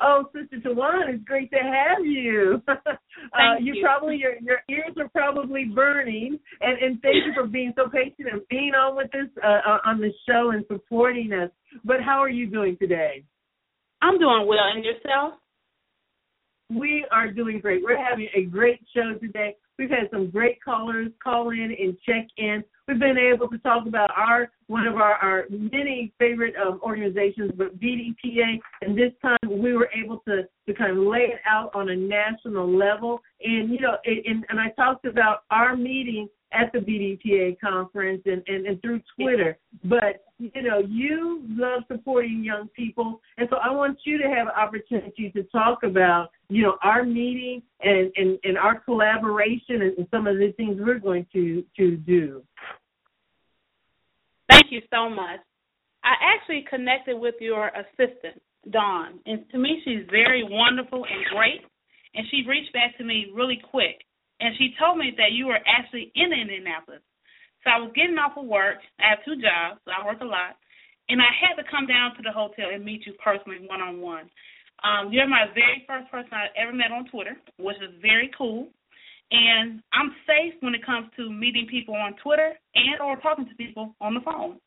Oh, Sister Tawan, it's great to have you. uh, you you. probably your your ears are probably burning, and and thank you for being so patient and being on with us uh, on the show and supporting us. But how are you doing today? I'm doing well, and yourself? We are doing great. We're having a great show today. We've had some great callers call in and check in. We've been able to talk about our one of our, our many favorite um, organizations, but BDPA, and this time we were able to to kind of lay it out on a national level. And you know, and, and I talked about our meeting at the BDPA conference and, and, and through Twitter. But you know, you love supporting young people, and so I want you to have an opportunity to talk about you know our meeting and and, and our collaboration and, and some of the things we're going to to do. Thank you so much. I actually connected with your assistant, Dawn, and to me, she's very wonderful and great. And she reached back to me really quick, and she told me that you were actually in Indianapolis. So I was getting off of work. I have two jobs, so I work a lot, and I had to come down to the hotel and meet you personally, one on one. Um, you're my very first person I ever met on Twitter, which is very cool. And I'm safe when it comes to meeting people on Twitter and or talking to people on the phone.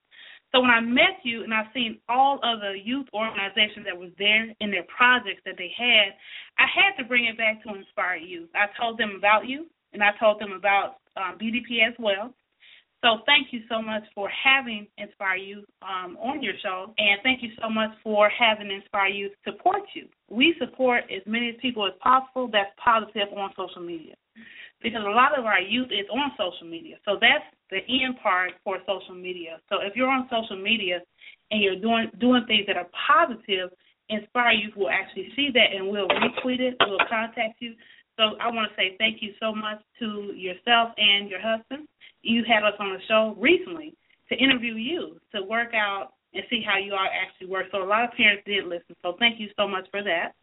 So when I met you and I've seen all of the youth organizations that was there in their projects that they had, I had to bring it back to inspire youth. I told them about you and I told them about um, BDP as well. So thank you so much for having Inspire Youth um, on your show, and thank you so much for having Inspire Youth support you. We support as many people as possible that's positive on social media, because a lot of our youth is on social media. So that's the end part for social media. So if you're on social media and you're doing doing things that are positive, Inspire Youth will actually see that and will retweet it. Will contact you. So I want to say thank you so much to yourself and your husband you had us on the show recently to interview you to work out and see how you all actually work. So a lot of parents did listen. So thank you so much for that.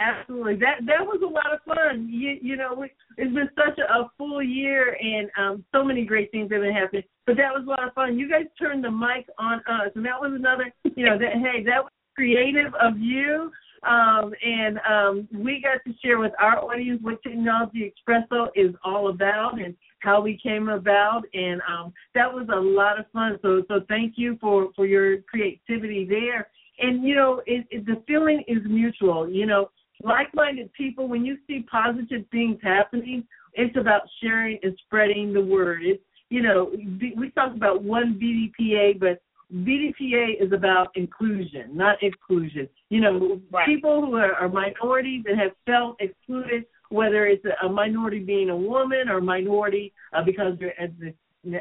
Absolutely, that that was a lot of fun. You you know, we, it's been such a, a full year, and um, so many great things have been happening. But that was a lot of fun. You guys turned the mic on us, and that was another. You know, that hey, that was creative of you. Um, and um, we got to share with our audience what Technology Expresso is all about and how we came about, and um, that was a lot of fun. So, so thank you for for your creativity there. And you know, it, it, the feeling is mutual. You know, like-minded people, when you see positive things happening, it's about sharing and spreading the word. It's you know, we talk about one BDPA, but BDPA is about inclusion, not exclusion. You know, right. people who are, are minorities and have felt excluded, whether it's a, a minority being a woman or a minority uh, because they're as the uh,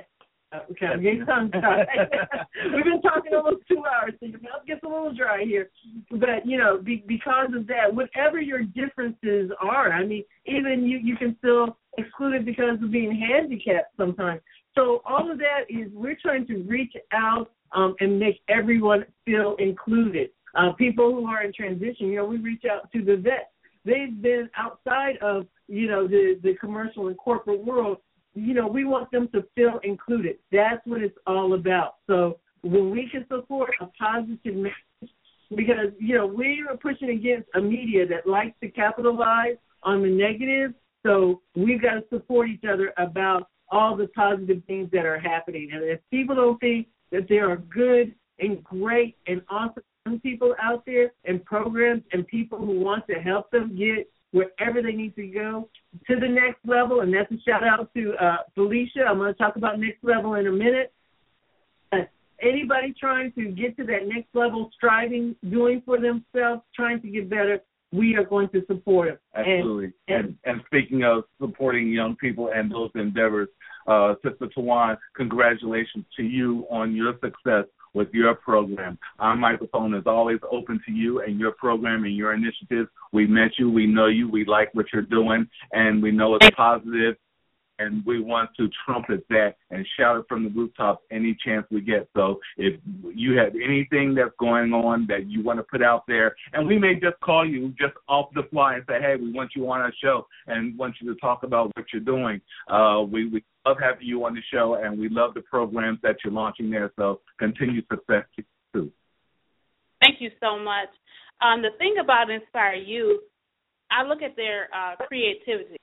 okay, I'm getting tongue tied. We've been talking almost two hours, so your mouth gets a little dry here. But you know, be, because of that, whatever your differences are, I mean, even you you can still exclude it because of being handicapped sometimes. So all of that is we're trying to reach out um, and make everyone feel included. Uh, people who are in transition, you know, we reach out to the vets. They've been outside of, you know, the, the commercial and corporate world. You know, we want them to feel included. That's what it's all about. So when we can support a positive message, because, you know, we are pushing against a media that likes to capitalize on the negative. So we've got to support each other about all the positive things that are happening. And if people don't think that there are good and great and awesome people out there and programs and people who want to help them get wherever they need to go to the next level, and that's a shout out to uh, Felicia. I'm going to talk about next level in a minute. Uh, anybody trying to get to that next level, striving, doing for themselves, trying to get better, we are going to support them. Absolutely. And, and, and speaking of supporting young people and those endeavors, uh, Sister Tawan, congratulations to you on your success with your program. Our microphone is always open to you and your program and your initiatives. We met you, we know you, we like what you're doing, and we know it's positive and we want to trumpet that and shout it from the rooftops any chance we get. So if you have anything that's going on that you want to put out there, and we may just call you just off the fly and say, hey, we want you on our show and want you to talk about what you're doing. Uh, we, we love having you on the show, and we love the programs that you're launching there. So continued success too. Thank you so much. Um, the thing about Inspire Youth, I look at their uh, creativity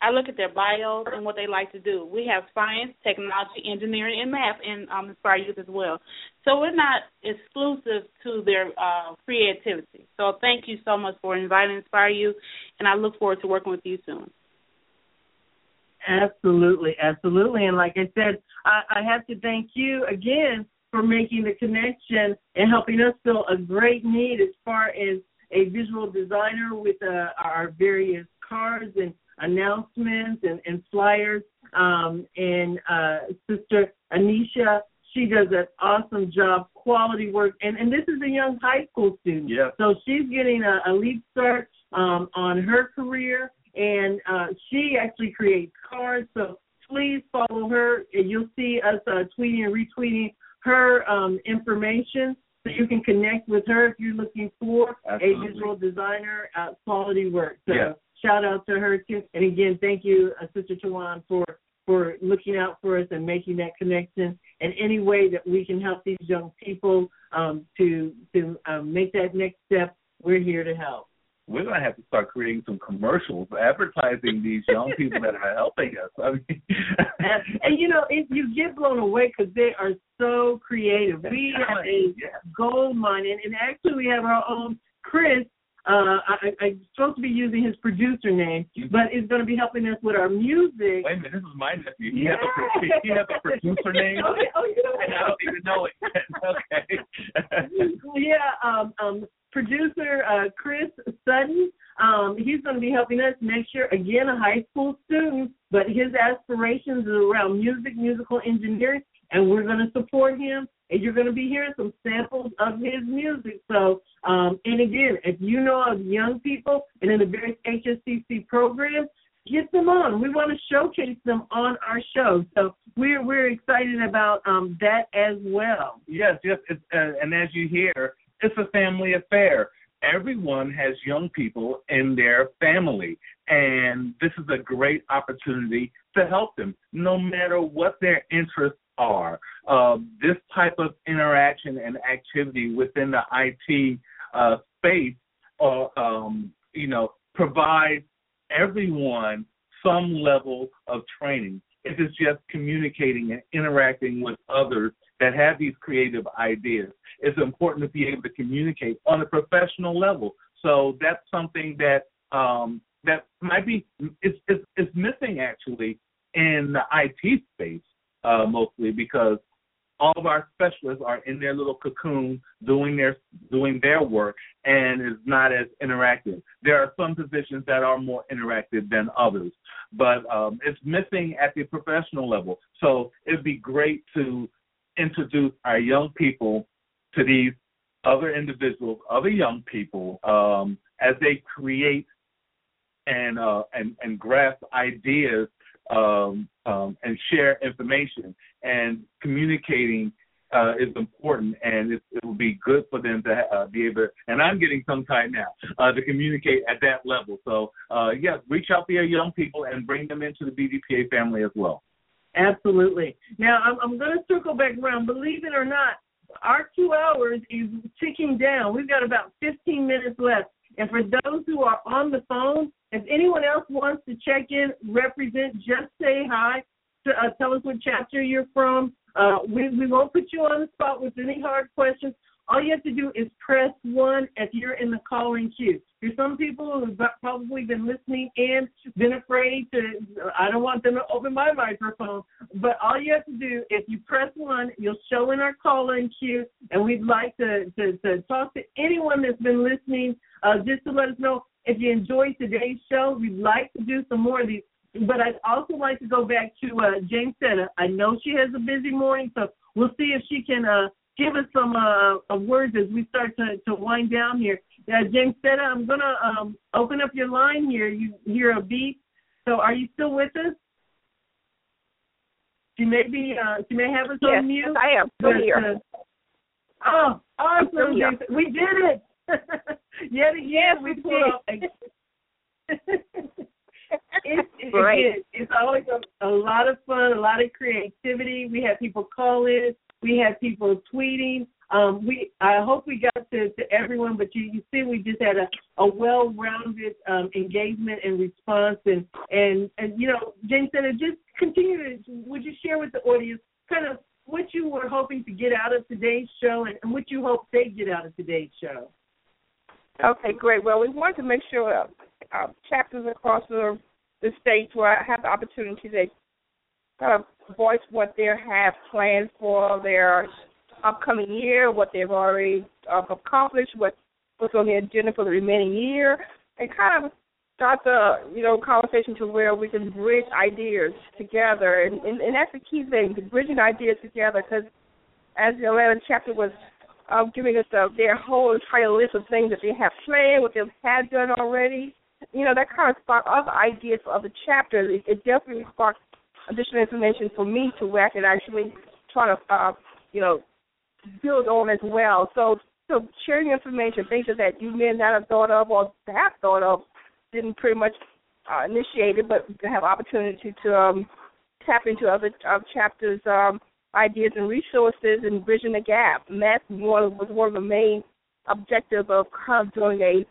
I look at their bios and what they like to do. We have science, technology, engineering, and math in um, Inspire Youth as well. So we're not exclusive to their uh, creativity. So thank you so much for inviting Inspire Youth, and I look forward to working with you soon. Absolutely, absolutely. And like I said, I, I have to thank you again for making the connection and helping us fill a great need as far as a visual designer with uh, our various cards and announcements and, and flyers. Um, and uh, Sister Anisha, she does an awesome job, quality work. And, and this is a young high school student. Yeah. So she's getting a, a leap start um, on her career. And uh, she actually creates cards. So please follow her. And you'll see us uh, tweeting and retweeting her um, information so you can connect with her if you're looking for Absolutely. a visual designer, at quality work. So Yeah. Shout out to her too. And again, thank you, uh, Sister Tawan, for for looking out for us and making that connection. And any way that we can help these young people um, to to um, make that next step, we're here to help. We're gonna have to start creating some commercials advertising these young people that are helping us. I mean, and, and you know, it, you get blown away because they are so creative. We have a gold mine, and, and actually we have our own Chris. Uh, I, I- I'm supposed to be using his producer name, but is going to be helping us with our music. Wait a minute, this is my nephew. He has a pro- he has a producer name, Oh, oh, you know and I don't even know it. okay. yeah, um, um, producer uh, Chris Sutton. Um, he's going to be helping us next year. Again, a high school student, but his aspirations are around music, musical engineering, and we're going to support him. And you're going to be hearing some samples of his music. So, um, and again, if you know of young people and in the various HSCC programs, get them on. We want to showcase them on our show. So we're we're excited about um, that as well. Yes, yes, uh, and as you hear, it's a family affair. Everyone has young people in their family, and this is a great opportunity to help them, no matter what their interests are. Uh, this type of interaction and activity within the IT uh, space, uh, um, you know, provides everyone some level of training. If It is just communicating and interacting with others that have these creative ideas. It's important to be able to communicate on a professional level. So that's something that um, that might be is is, is missing actually in the IT space uh, mostly because all of our specialists are in their little cocoon doing their doing their work and it's not as interactive. There are some positions that are more interactive than others, but um, it's missing at the professional level. So it'd be great to introduce our young people to these other individuals, other young people, um, as they create and uh, and and grasp ideas um, um, and share information and communicating uh, is important, and it, it will be good for them to uh, be able. To, and I'm getting some time now uh, to communicate at that level. So, uh, yeah, reach out to your young people and bring them into the BDPA family as well. Absolutely. Now, I'm, I'm going to circle back around. Believe it or not, our two hours is ticking down. We've got about 15 minutes left. And for those who are on the phone, if anyone else wants to check in, represent, just say hi. Uh, tell us what chapter you're from. Uh, we, we won't put you on the spot with any hard questions. All you have to do is press one if you're in the calling queue. There's some people who've probably been listening and been afraid to. I don't want them to open my microphone, but all you have to do if you press one, you'll show in our calling queue, and we'd like to to, to talk to anyone that's been listening, uh, just to let us know if you enjoyed today's show. We'd like to do some more of these but I'd also like to go back to uh, Jamesetta. I know she has a busy morning, so we'll see if she can uh, give us some uh, words as we start to, to wind down here. Uh, James I'm going to um, open up your line here. You hear a beep. So are you still with us? She may be. Uh, she may have us yes, on mute. Yes, I am still but, here. Uh, oh, awesome! Here. We did it. Yet again, yes, we pulled off. it's, it, right. it, it's always a, a lot of fun, a lot of creativity. We have people call in, we have people tweeting. Um, we I hope we got to, to everyone, but you, you see we just had a, a well-rounded um, engagement and response, and and and you know, Jamesetta, just continue to. Would you share with the audience kind of what you were hoping to get out of today's show, and, and what you hope they get out of today's show? Okay, great. Well, we wanted to make sure uh, uh, chapters across the the states where I have the opportunity to kind of voice what they have planned for their upcoming year, what they've already uh, accomplished, what what's on the agenda for the remaining year, and kind of start the you know conversation to where we can bridge ideas together, and and, and that's the key thing, bridging ideas together, because as the 11th chapter was um, giving us uh, their whole entire list of things that they have planned, what they've had done already, you know, that kind of sparked other ideas for other chapters. It, it definitely sparked additional information for me to I could actually try to, uh, you know, build on as well. So, so sharing information, things that you may not have thought of or have thought of, didn't pretty much uh, initiate it, but have opportunity to um, tap into other uh, chapters, um, ideas and resources, and bridging the gap. That was one of the main objectives of kind doing a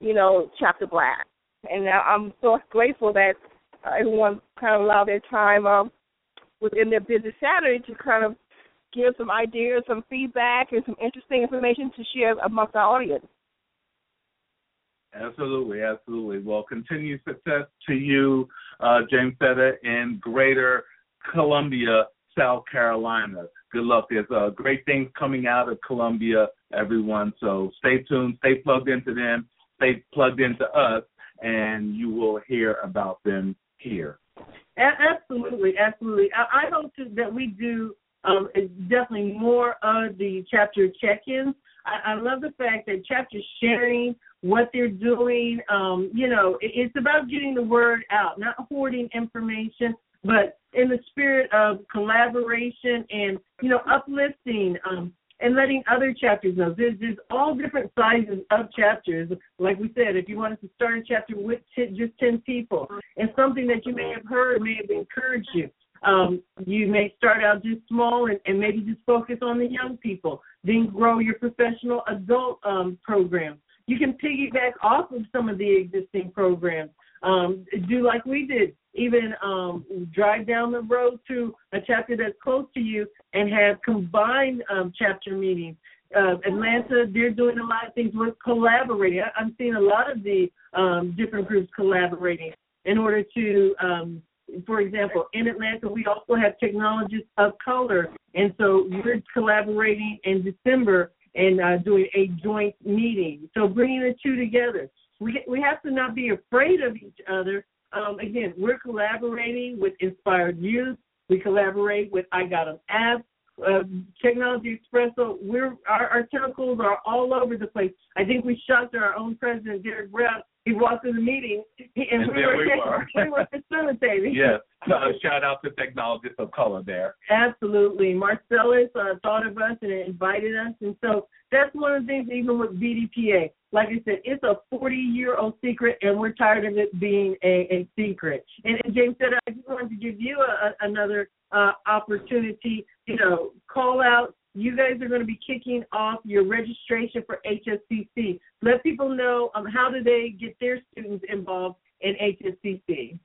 you know, chapter black. And I'm so grateful that uh, everyone kind of allowed their time um, within their busy Saturday to kind of give some ideas, some feedback, and some interesting information to share amongst our audience. Absolutely, absolutely. Well, continued success to you, uh, Jamesetta, in Greater Columbia, South Carolina. Good luck. There's uh, great things coming out of Columbia, everyone. So stay tuned, stay plugged into them, stay plugged into us, and you will hear about them here. Absolutely, absolutely. I, hope to, that we do um, definitely more of the chapter check-ins. I, I love the fact that chapter sharing what they're doing. Um, you know, it, it's about getting the word out, not hoarding information, but in the spirit of collaboration and you know uplifting. Um, and letting other chapters know. There's, there's all different sizes of chapters. Like we said, if you wanted to start a chapter with t- just 10 people and something that you may have heard may have encouraged you, um, you may start out just small and, and maybe just focus on the young people, then grow your professional adult um, program. You can piggyback off of some of the existing programs. Um, do like we did even um, drive down the road to a chapter that's close to you and have combined um, chapter meetings. Uh, Atlanta, they're doing a lot of things with collaborating. I, I'm seeing a lot of the um, different groups collaborating in order to, um, for example, in Atlanta, we also have technologists of color, and so we're collaborating in December and uh, doing a joint meeting. So bringing the two together. We we have to not be afraid of each other, um, again, we're collaborating with Inspired Youth. We collaborate with I Got an App, uh, Technology Expresso. We're our, our tentacles are all over the place. I think we shocked our own president Derek Brown he walked in the meeting, he, and, And we, there were, we were. we were facilitating. Yes. Uh, shout out to technologists of color there. Absolutely. Marcellus uh, thought of us and invited us. And so that's one of the things, even with BDPA. Like I said, it's a 40 year old secret, and we're tired of it being a, a secret. And, and Jamesetta, I just wanted to give you a, a, another uh, opportunity. You know, call out. You guys are going to be kicking off your registration for HSCC. Let people know um, how do they get their students involved in HSCC.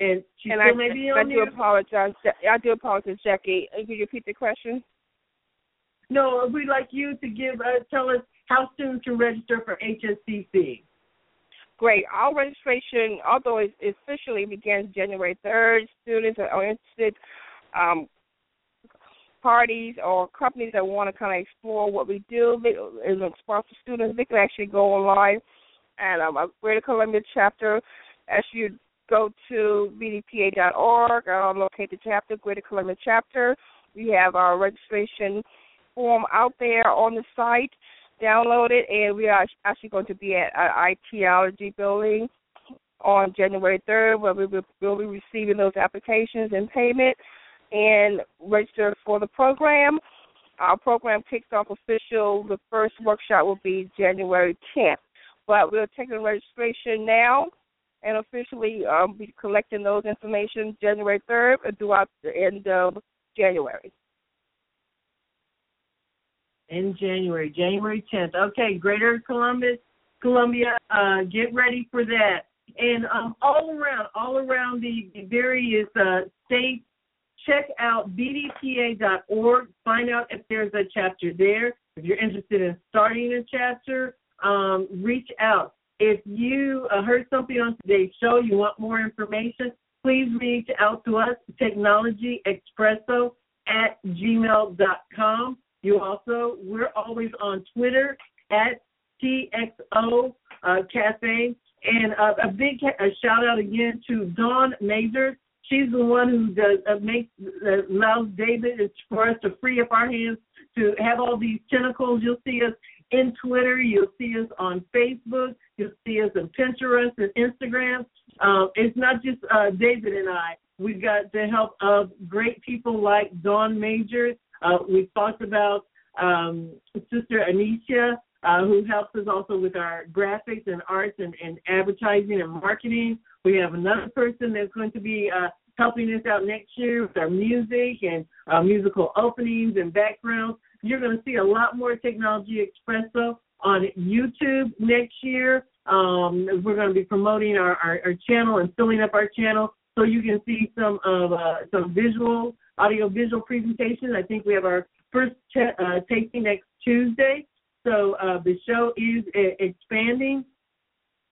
And she and still I, may be I do apologize. I do apologize, Jackie. Uh, Could you repeat the question? No, we'd like you to give uh, tell us how soon to register for HSCC. Great. Our registration, although it officially begins January 3rd, students are interested, um, parties or companies that want to kind of explore what we do a sponsor students, they can actually go online and um, our Greater Columbia chapter. As you go to bdpa.org, um, locate the chapter, Greater Columbia chapter. We have our registration form out there on the site. Download it, and we are actually going to be at our IT-ology building on January 3rd, where we will we'll be receiving those applications and payment and register for the program. Our program kicks off official. The first workshop will be January 10th, but we're taking registration now and officially um, be collecting those information January 3rd and throughout the end of January. In January, January 10th. Okay, Greater Columbus, Columbia, uh, get ready for that. And um, all around, all around the various uh, states, check out bdpa.org. Find out if there's a chapter there. If you're interested in starting a chapter, um, reach out. If you uh, heard something on today's show, you want more information, please reach out to us, technologyexpresso at gmail.com. You also, we're always on Twitter at TechXO uh, Cafe. And uh, a big ca- a shout out again to Dawn Mazur. She's the one who does uh, makes uh, allows David for us to free up our hands to have all these tentacles. You'll see us in Twitter. You'll see us on Facebook. You'll see us on Pinterest and Instagram. Um, it's not just uh, David and I. We've got the help of great people like Dawn Major. Uh, we've talked about um, Sister Anisha, uh, who helps us also with our graphics and arts and, and advertising and marketing. We have another person that's going to be uh, helping us out next year with our music and uh, musical openings and backgrounds. You're going to see a lot more Technology Expresso on YouTube next year. Um, we're going to be promoting our, our, our channel and filling up our channel so you can see some of uh, some visual, audio visual presentations. I think we have our first t- uh, tasting next Tuesday. So uh, the show is expanding,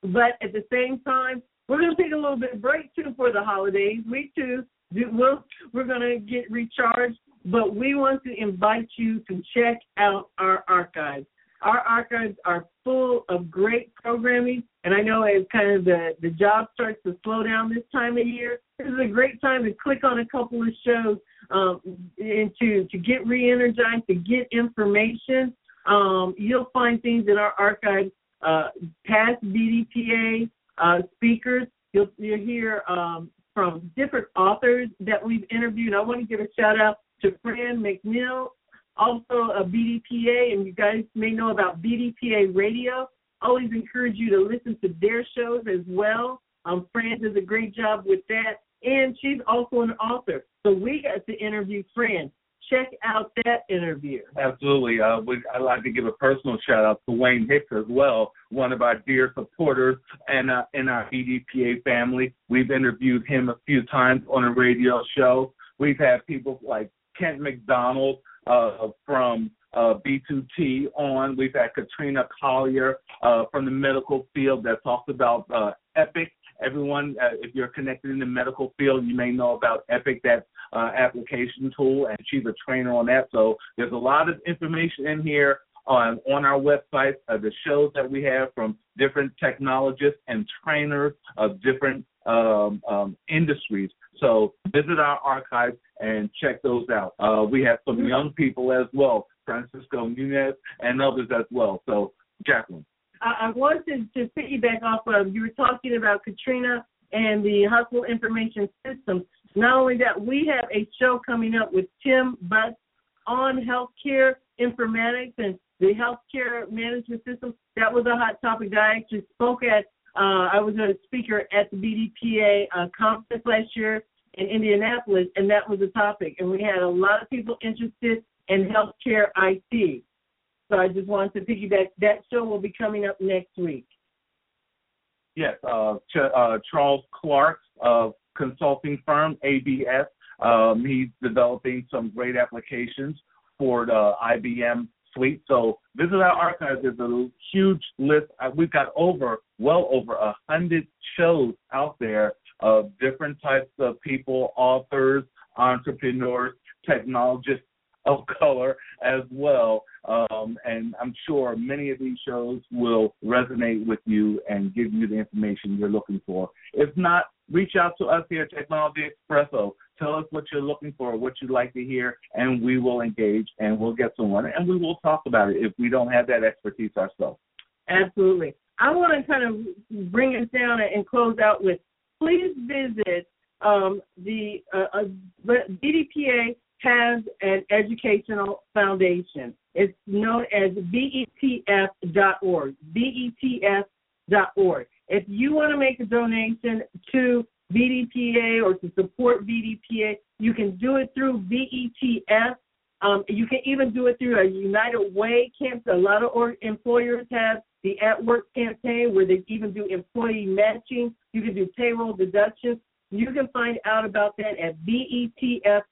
but at the same time, we're going to take a little bit of break too for the holidays. We too do, we'll, we're going to get recharged, but we want to invite you to check out our archives. Our archives are full of great programming, and I know as kind of the, the job starts to slow down this time of year, this is a great time to click on a couple of shows um, and to, to get re-energized, to get information. Um, you'll find things in our archives, uh, past BDPA uh, speakers. You'll, you'll hear um, from different authors that we've interviewed. I want to give a shout out to Fran McNeil, also a BDPA, and you guys may know about BDPA Radio. Always encourage you to listen to their shows as well. Um, Fran does a great job with that, and she's also an author. So we got to interview Fran. Check out that interview. Absolutely. Uh, we, I'd like to give a personal shout out to Wayne Hicks as well, one of our dear supporters and uh, in our BDPA family. We've interviewed him a few times on a radio show. We've had people like Kent McDonald uh, from uh, B2T on. We've had Katrina Collier uh, from the medical field that talks about uh, Epic. Everyone, uh, if you're connected in the medical field, you may know about Epic, that uh, application tool, and she's a trainer on that. So there's a lot of information in here on on our website, uh, the shows that we have from different technologists and trainers of different um, um, industries. So visit our archives and check those out. Uh, we have some young people as well Francisco Nunez, and others as well. So, Jacqueline. I, I wanted to piggyback off of you were talking about Katrina and the hospital information system. Not only that, we have a show coming up with Tim Butts on healthcare informatics and the healthcare management system. That was a hot topic that I actually spoke at. Uh, I was a speaker at the BDPA uh, conference last year in Indianapolis, and that was the topic. And we had a lot of people interested in healthcare IT. So I just wanted to piggyback. That show will be coming up next week. Yes, uh, Ch- uh, Charles Clark of consulting firm ABS. Um, he's developing some great applications for the IBM So visit our archives. There's a huge list. Uh, we've got over, well over a hundred shows out there of different types of people, authors, entrepreneurs, technologists of color as well. Um, and I'm sure many of these shows will resonate with you and give you the information you're looking for. If not, reach out to us here at Technology Expresso. Tell us what you're looking for, what you'd like to hear, and we will engage and we'll get someone and we will talk about it if we don't have that expertise ourselves. Absolutely. I want to kind of bring us down and close out with please visit um, the uh, uh, BDPA has an educational foundation. It's known as betf.org. betf.org. If you want to make a donation to BDPA or to support BDPA, you can do it through BETF. Um, you can even do it through a United Way campaign. A lot of employers have the At Work campaign where they even do employee matching. You can do payroll deductions. You can find out about that at betf.org.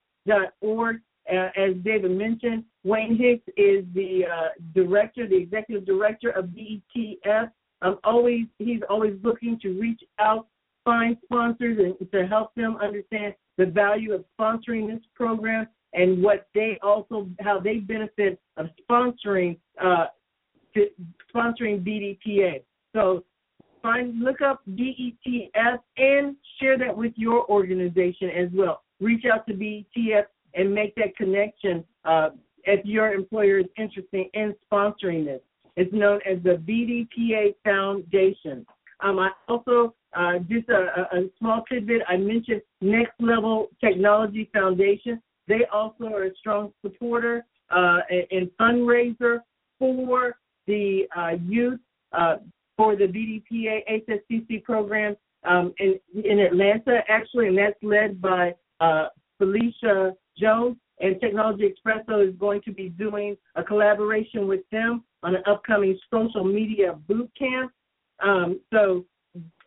Uh, as David mentioned, Wayne Hicks is the uh, director, the executive director of BETF. I'm always he's always looking to reach out, find sponsors, and to help them understand the value of sponsoring this program and what they also how they benefit of sponsoring uh, sponsoring BDPA. So find look up BETF and share that with your organization as well. Reach out to BETF and make that connection uh, if your employer is interested in sponsoring this. It's known as the BDPA Foundation. Um, I also, uh, just a, a, small tidbit, I mentioned Next Level Technology Foundation. They also are a strong supporter uh, and fundraiser for the uh, youth uh, for the BDPA HSCC program um, in, in Atlanta, actually, and that's led by uh, Felicia Jones. And Technology Expresso is going to be doing a collaboration with them on an upcoming social media boot camp. Um, so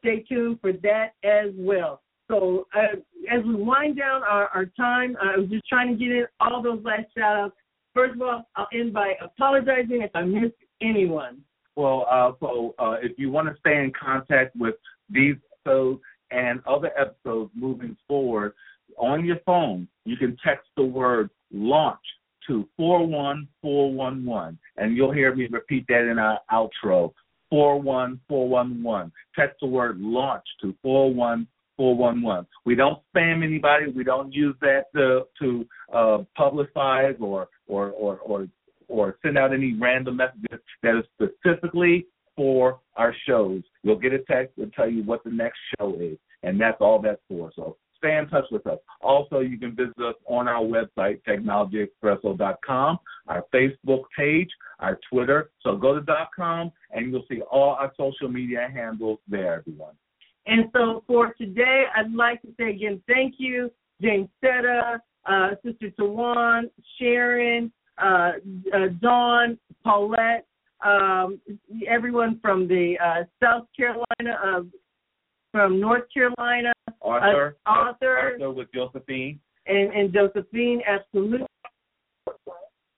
stay tuned for that as well. So uh, as we wind down our, our time, I was just trying to get in all those last shout outs. First of all, I'll end by apologizing if I missed anyone. Well, uh, so uh, if you want to stay in contact with these episodes and other episodes moving forward, on your phone, you can text the word launch to 41411, and you'll hear me repeat that in our outro 41411. Text the word launch to 41411. We don't spam anybody. We don't use that to, to uh, publicize or, or, or, or, or send out any random messages that is specifically for our shows. You'll get a text and tell you what the next show is, and that's all that's for. So stay in touch with us. Also, you can visit us on our website, technologyexpresso.com, our Facebook page, our Twitter. So go to .com, and you'll see all our social media handles there, everyone. And so for today, I'd like to say again, thank you, James Seta, uh, Sister Tawan, Sharon, uh, uh, Dawn, Paulette, um, everyone from the uh, South Carolina, uh, from North Carolina, Arthur, uh, Arthur, Arthur with Josephine, and, and Josephine, absolutely.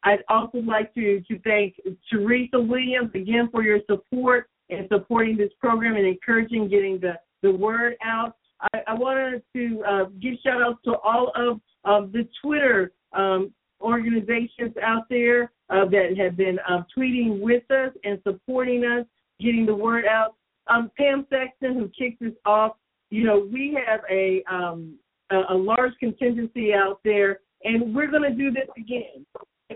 I'd also like to, to thank Teresa Williams again for your support and supporting this program and encouraging getting the, the word out. I, I wanted to uh, give shout outs to all of, of the Twitter um, organizations out there uh, that have been um, tweeting with us and supporting us, getting the word out. Um, Pam Sexton, who kicked us off, you know, we have a um, a, a large contingency out there, and we're going to do this again.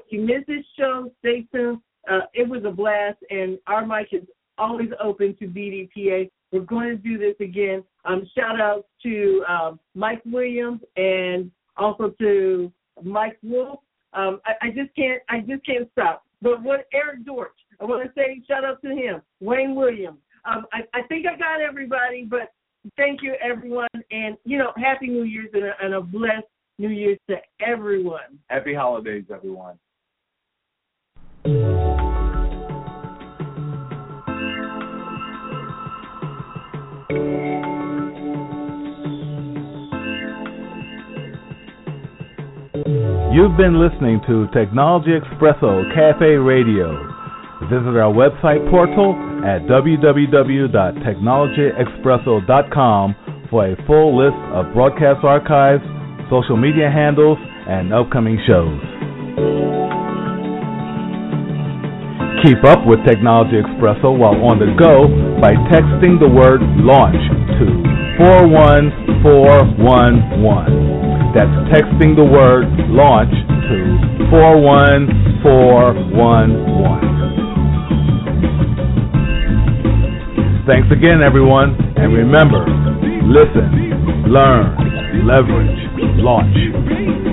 You missed this show, stay tuned. Uh, it was a blast, and our mic is always open to BDPA. We're going to do this again. Um, shout out to um, Mike Williams and also to Mike Wolf. Um, I, I just can't I just can't stop. But what Eric Dortch, I want to say shout out to him. Wayne Williams. Um, I, I think I got everybody, but thank you everyone, and you know, happy New Year's and a, and a blessed New Year's to everyone. Happy holidays, everyone. You've been listening to Technology Expresso Cafe Radio. Visit our website portal at www.technologyexpresso.com for a full list of broadcast archives, social media handles, and upcoming shows. Keep up with Technology Expresso while on the go by texting the word launch to 41411. That's texting the word launch to 41411. Thanks again, everyone. And remember listen, learn, leverage, launch.